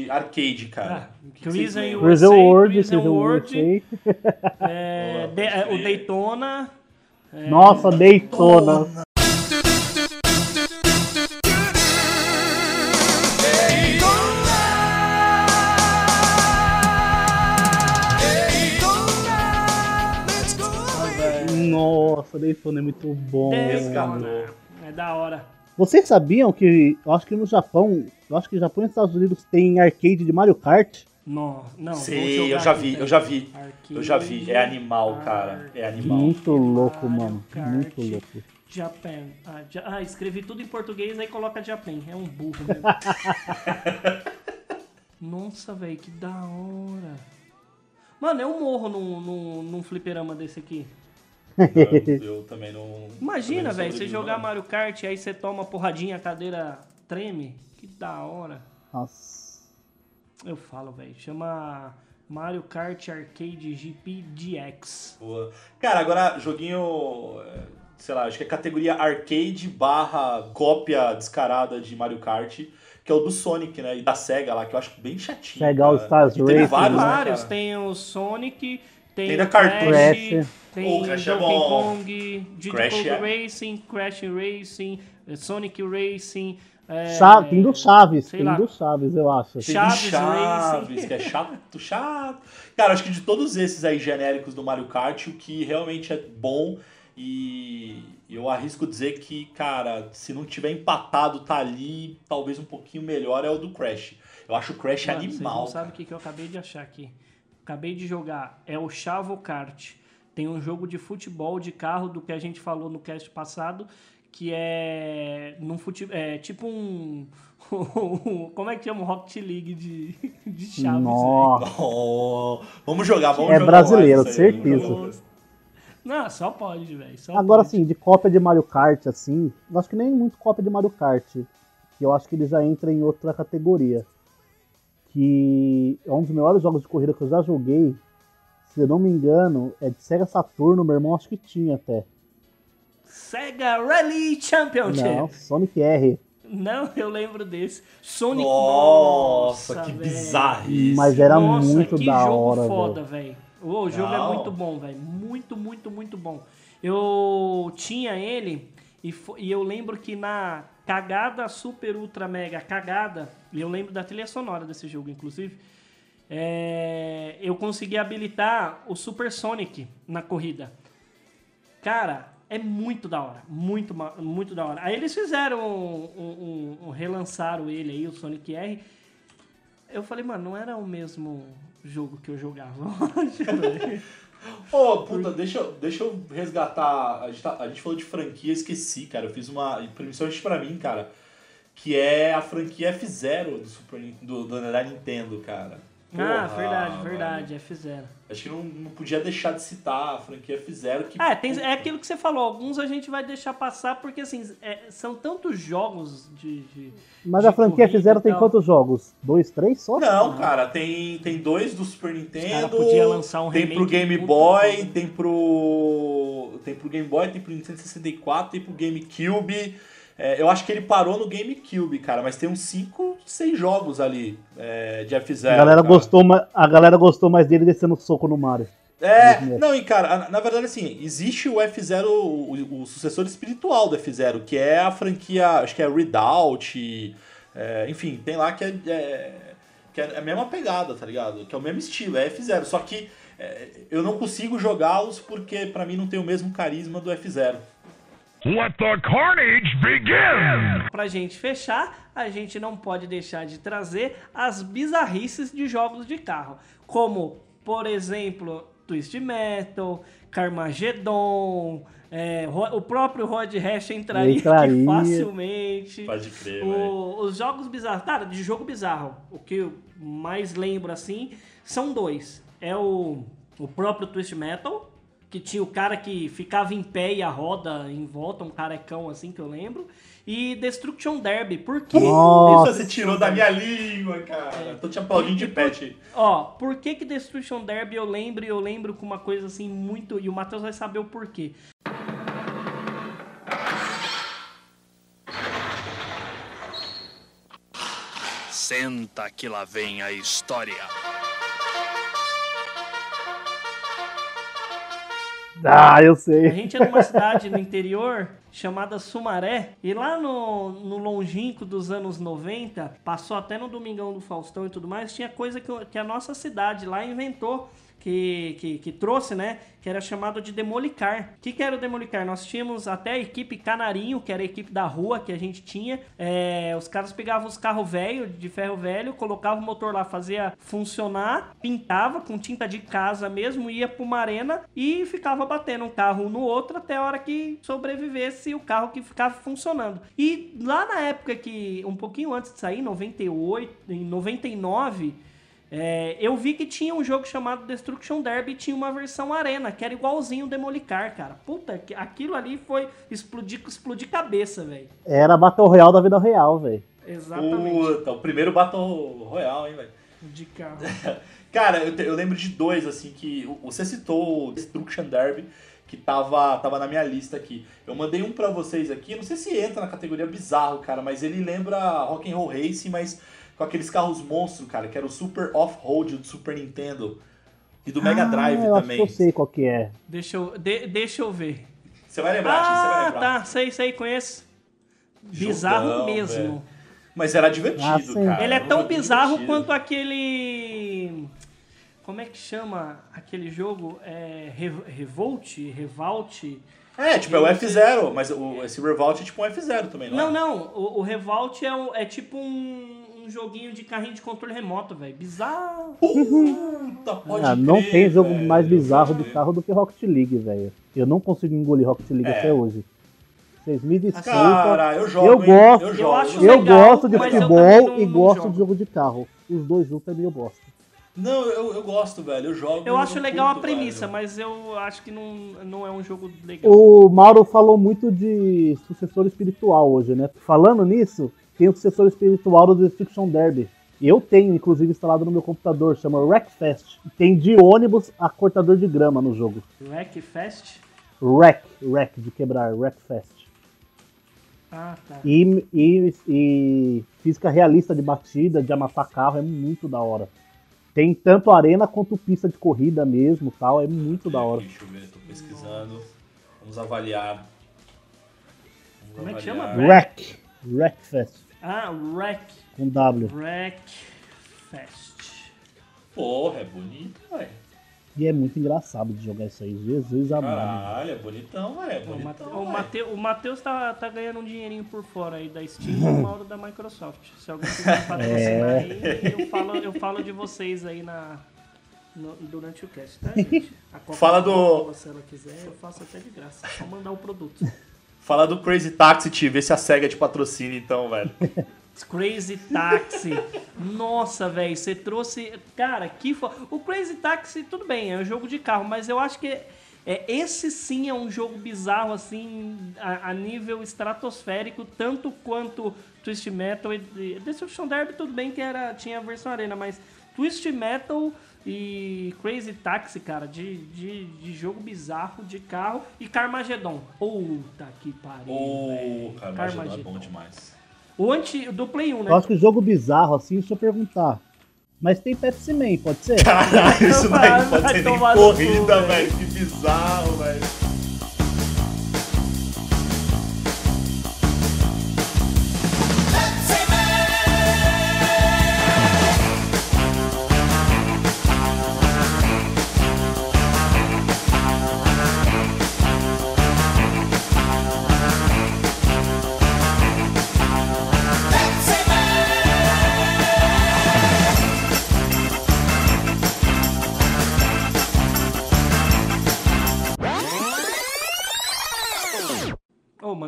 De arcade, cara. Ah? Cruise USA, World, Cruise World, World. é, de- é, o Daytona. é, Nossa, Daytona. Nossa, Daytona é muito bom. Daytona. É da hora. Vocês sabiam que, eu acho que no Japão, eu acho que Japão e Estados Unidos tem arcade de Mario Kart? Não, não. jogar eu já vi, peraí. eu já vi. Arcade, Eu já vi. É animal, cara. É animal. Muito louco, Mario mano. Kart. Muito louco. Japan. Ah, ja- ah, escrevi tudo em português, aí coloca Japan. É um burro mesmo. Nossa, velho, que da hora. Mano, eu morro num, num, num fliperama desse aqui. Eu, eu também não. Imagina, velho, você jogar não. Mario Kart, aí você toma porradinha, a cadeira treme. Que da hora. Nossa. Eu falo, velho. Chama Mario Kart Arcade GP DX. Boa. Cara, agora joguinho. é, Sei lá, acho que é categoria arcade barra cópia descarada de Mario Kart, que é o do Sonic, né? E da SEGA lá, que eu acho bem chatinho. Sega All. Stars E Racing, vários, né? Vários. Tem o Sonic, tem, Tem da. Crash, Crash. tem O Crash é Donkey bom. Kong, Diddy Crash Kong é- Racing, Crash Racing, eh, Sonic Racing. é, Cha- tem do Chaves, sei tem lá. do Chaves, eu acho. Tem Chaves do Chaves, Racing. que é chato, chato. Cara, acho que de todos esses aí genéricos do Mario Kart, o que realmente é bom e eu arrisco dizer que, cara, se não tiver empatado, tá ali, talvez um pouquinho melhor é o do Crash. Eu acho o Crash Mano, animal. não sabem cara. o que, que eu acabei de achar aqui. Acabei de jogar. É o Chavo Kart. Tem um jogo de futebol de carro do que a gente falou no cast passado, que é num fute... é tipo um como é que chama o Rocket League de, de Chaves, velho. Nossa. Oh, vamos jogar, vamos É jogar brasileiro, vamos certeza. Não, só pode, velho. Agora pode. sim, de cópia de Mario Kart, assim, eu acho que nem muito cópia de Mario Kart. Que eu acho que ele já entra em outra categoria. Que é um dos melhores jogos de corrida que eu já joguei. Se eu não me engano, é de Sega Saturno, meu irmão acho que tinha até. Sega Rally Championship. Não, Sonic R. Não, eu lembro desse. Sonic. Nossa, que velho. bizarrice. Mas era Nossa, muito que da jogo hora, foda, velho. O jogo Não. é muito bom, velho. Muito, muito, muito bom. Eu tinha ele e, e eu lembro que na cagada super ultra mega cagada, e eu lembro da trilha sonora desse jogo, inclusive. é, eu consegui habilitar o Super Sonic na corrida. Cara, é muito da hora. Muito, muito da hora. Aí eles fizeram um- um- um- relançaram ele aí, o Sonic R. Eu falei, mano, não era o mesmo jogo que eu jogava. Ô, puta, deixa, deixa eu resgatar. A gente, tá- a gente falou de franquia, esqueci, cara. Eu fiz uma. Principalmente pra mim, cara. Que é a franquia F0 do, Super, do, do da Nintendo, cara. Ah, Porra, verdade, velho. verdade, F0. Acho que não, não podia deixar de citar a franquia F0 que. É, tem, é aquilo que você falou, alguns a gente vai deixar passar, porque assim, é, são tantos jogos de. de- Mas de a franquia fizeram e tem quantos jogos? Dois, três só? Não, cara, tem, tem dois do Super Nintendo. podia lançar um tem pro Game Boy, tem pro. Tem pro Game Boy, tem pro Nintendo 64, tem pro GameCube. É, eu acho que ele parou no GameCube, cara, mas tem uns 5, 6 jogos ali é, de F0. A galera, cara. gostou, a galera gostou mais dele descendo soco no Mario. É, não, e cara, na- verdade, assim, existe o F0, o, o sucessor espiritual do F0, que é a franquia, acho que é Redoubt, é, enfim, tem lá que é, é- que é a mesma pegada, tá ligado? Que é o mesmo estilo, é F0, só que é, eu não consigo jogá-los porque pra mim não tem o mesmo carisma do F0. Let the carnage begin! Pra gente fechar, a gente não pode deixar de trazer as bizarrices de jogos de carro. Como, por exemplo, Twist Metal, Carmageddon, é, o próprio Rod Hash entraria, Entraria. aqui facilmente. Pode crer, O- os jogos bizarros, cara, de jogo bizarro, o que eu mais lembro assim, são dois. É o, o próprio Twist Metal, que tinha o cara que ficava em pé e a roda em volta, um carecão assim que eu lembro. E Destruction Derby, por que? Nossa. Você tirou da minha língua, cara. Tô te aplaudindo de pet. Ó, por que que Destruction Derby eu lembro e eu lembro com uma coisa assim muito... E o Matheus vai saber o porquê. Senta que lá vem a história. Ah, eu sei. A gente é numa cidade no interior chamada Sumaré, e lá no, no longínquo dos anos 90, passou até no Domingão do Faustão e tudo mais, tinha coisa que, que a nossa cidade lá inventou, que, que, que trouxe, né? Que era chamado de Demolicar. O que, que era o Demolicar? Nós tínhamos até a equipe Canarinho, que era a equipe da rua que a gente tinha. É, os caras pegavam os carros velhos, de ferro velho, colocavam o motor lá, fazia funcionar, pintava com tinta de casa mesmo, ia pra uma arena e ficava batendo um carro no outro até a hora que sobrevivesse o carro que ficava funcionando. E lá na época que, um pouquinho antes de sair, em 98, em 99, é, eu vi que tinha um jogo chamado Destruction Derby e tinha uma versão arena, que era igualzinho o Demolicar, cara. Puta, aquilo ali foi explodir, explodir cabeça, velho. Era Battle Royale da vida real, velho. Exatamente. Puta, o primeiro Battle Royale, hein, velho. De carro. Cara, eu, te- eu lembro de dois, assim, que você citou o Destruction Derby, que tava, tava na minha lista aqui. Eu mandei um pra vocês aqui, não sei se entra na categoria bizarro, cara, mas ele lembra Rock'n'Roll Racing, mas com aqueles carros monstros, cara, que era o Super Off-Road do Super Nintendo e do Mega Drive ah, eu também. acho que eu sei qual que é. Deixa eu, de- deixa eu ver. Você vai lembrar, Tim, você vai Ah, lembrar. tá, sei, sei, conheço. Bizarro Jogão, mesmo. velho. Mas era divertido, Ah, cara. Ele é tão bizarro divertido. quanto aquele. Como é que chama aquele jogo? É, Re- Revolt? Revolt? É, tipo, é o F0, mas o, esse Revolt é tipo um F0 também, não, Não, é? não. O, o Revolt é, um- é tipo um, um joguinho de carrinho de controle remoto, velho. Bizarro. Puta, pode Ah, não crer, tem jogo velho. mais bizarro de carro do que Rocket League, velho. Eu não consigo engolir Rocket League É. até hoje. Vocês me desculpam. Cara, eu jogo, eu gosto, Eu Eu jogo. eu legal, gosto de eu futebol também não- e não gosto jogo. de jogo de carro. Os dois juntos é meio bosta. Não, eu, eu gosto, velho. Eu jogo. Eu acho legal a curto, premissa, velho. mas eu acho que não, não é um jogo legal. O Mauro falou muito de sucessor espiritual hoje, né? Falando nisso, tem o sucessor espiritual do Destruction Derby. Eu tenho, inclusive, instalado no meu computador, chama Wreckfest. Tem de ônibus a cortador de grama no jogo. Wreckfest? Wreck, wreck, de quebrar, Wreckfest. Ah, tá. E, e, e física realista de batida, de amassar carro, é muito da hora. Tem tanto arena quanto pista de corrida mesmo tal, é muito da hora. Deixa eu ver, tô pesquisando. Vamos avaliar. Vamos Como é que avaliar. chama? Wreck, Wreckfest, Ah, Wreck. com W. Wreckfest. Porra, é bonito, velho. E é muito engraçado de jogar isso aí. Jesus amado. Caralho, é bonitão, velho. É O bonitão, Matheus tá, tá ganhando um dinheirinho por fora aí da Steam e o Mauro da Microsoft. Se alguém quiser patrocinar É. aí, eu falo, eu falo de vocês aí na, no- durante o cast, tá, gente? A Coca-Cola, Fala do- Se ela quiser, eu faço até de graça. Só mandar o produto. Fala do Crazy Taxi, T, vê se a SEGA te patrocina então, velho. Crazy Taxi. Nossa, velho, você trouxe. Cara, que fo... O Crazy Taxi, tudo bem, é um jogo de carro, mas eu acho que é, esse sim é um jogo bizarro, assim, a, a nível estratosférico, tanto quanto Twist Metal e. e Destruction Derby, tudo bem que era, tinha a versão arena, mas Twist Metal e Crazy Taxi, cara, de, de, de jogo bizarro, de carro, e Carmageddon. Puta que pariu. Ô, velho. cara, Carmageddon é bom demais. O anti, do Play 1, né? Eu acho que o jogo bizarro, assim, deixa eu perguntar. Mas tem Pepsi Man, pode ser? Caralho, isso daí não pode ser nem corrida, velho. velho. Que bizarro, velho.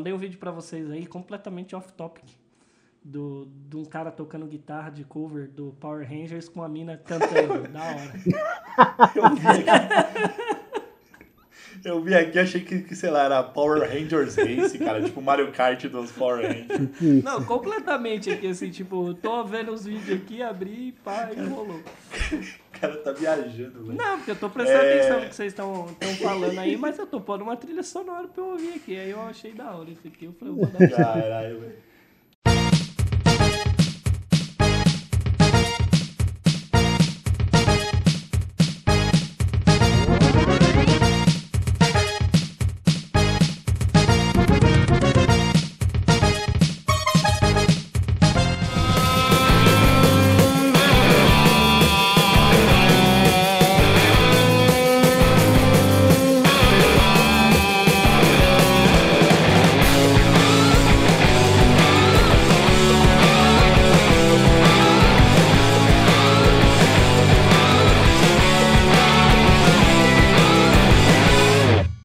Mandei um vídeo pra vocês aí, completamente off-topic. Do, de um cara tocando guitarra de cover do Power Rangers com a mina cantando. da hora. Eu vi aqui. Eu vi aqui, achei que, que, sei lá, era Power Rangers Race, cara. Tipo Mario Kart dos Power Rangers. Não, completamente aqui, assim, tipo, tô vendo os vídeos aqui, abri pá, e rolou. O cara tá viajando, velho. Não, porque eu tô prestando É. atenção no que vocês estão falando aí, mas eu tô pondo uma trilha sonora pra eu ouvir aqui. Aí eu achei da hora isso aqui. Eu falei, eu vou dar Caralho, velho.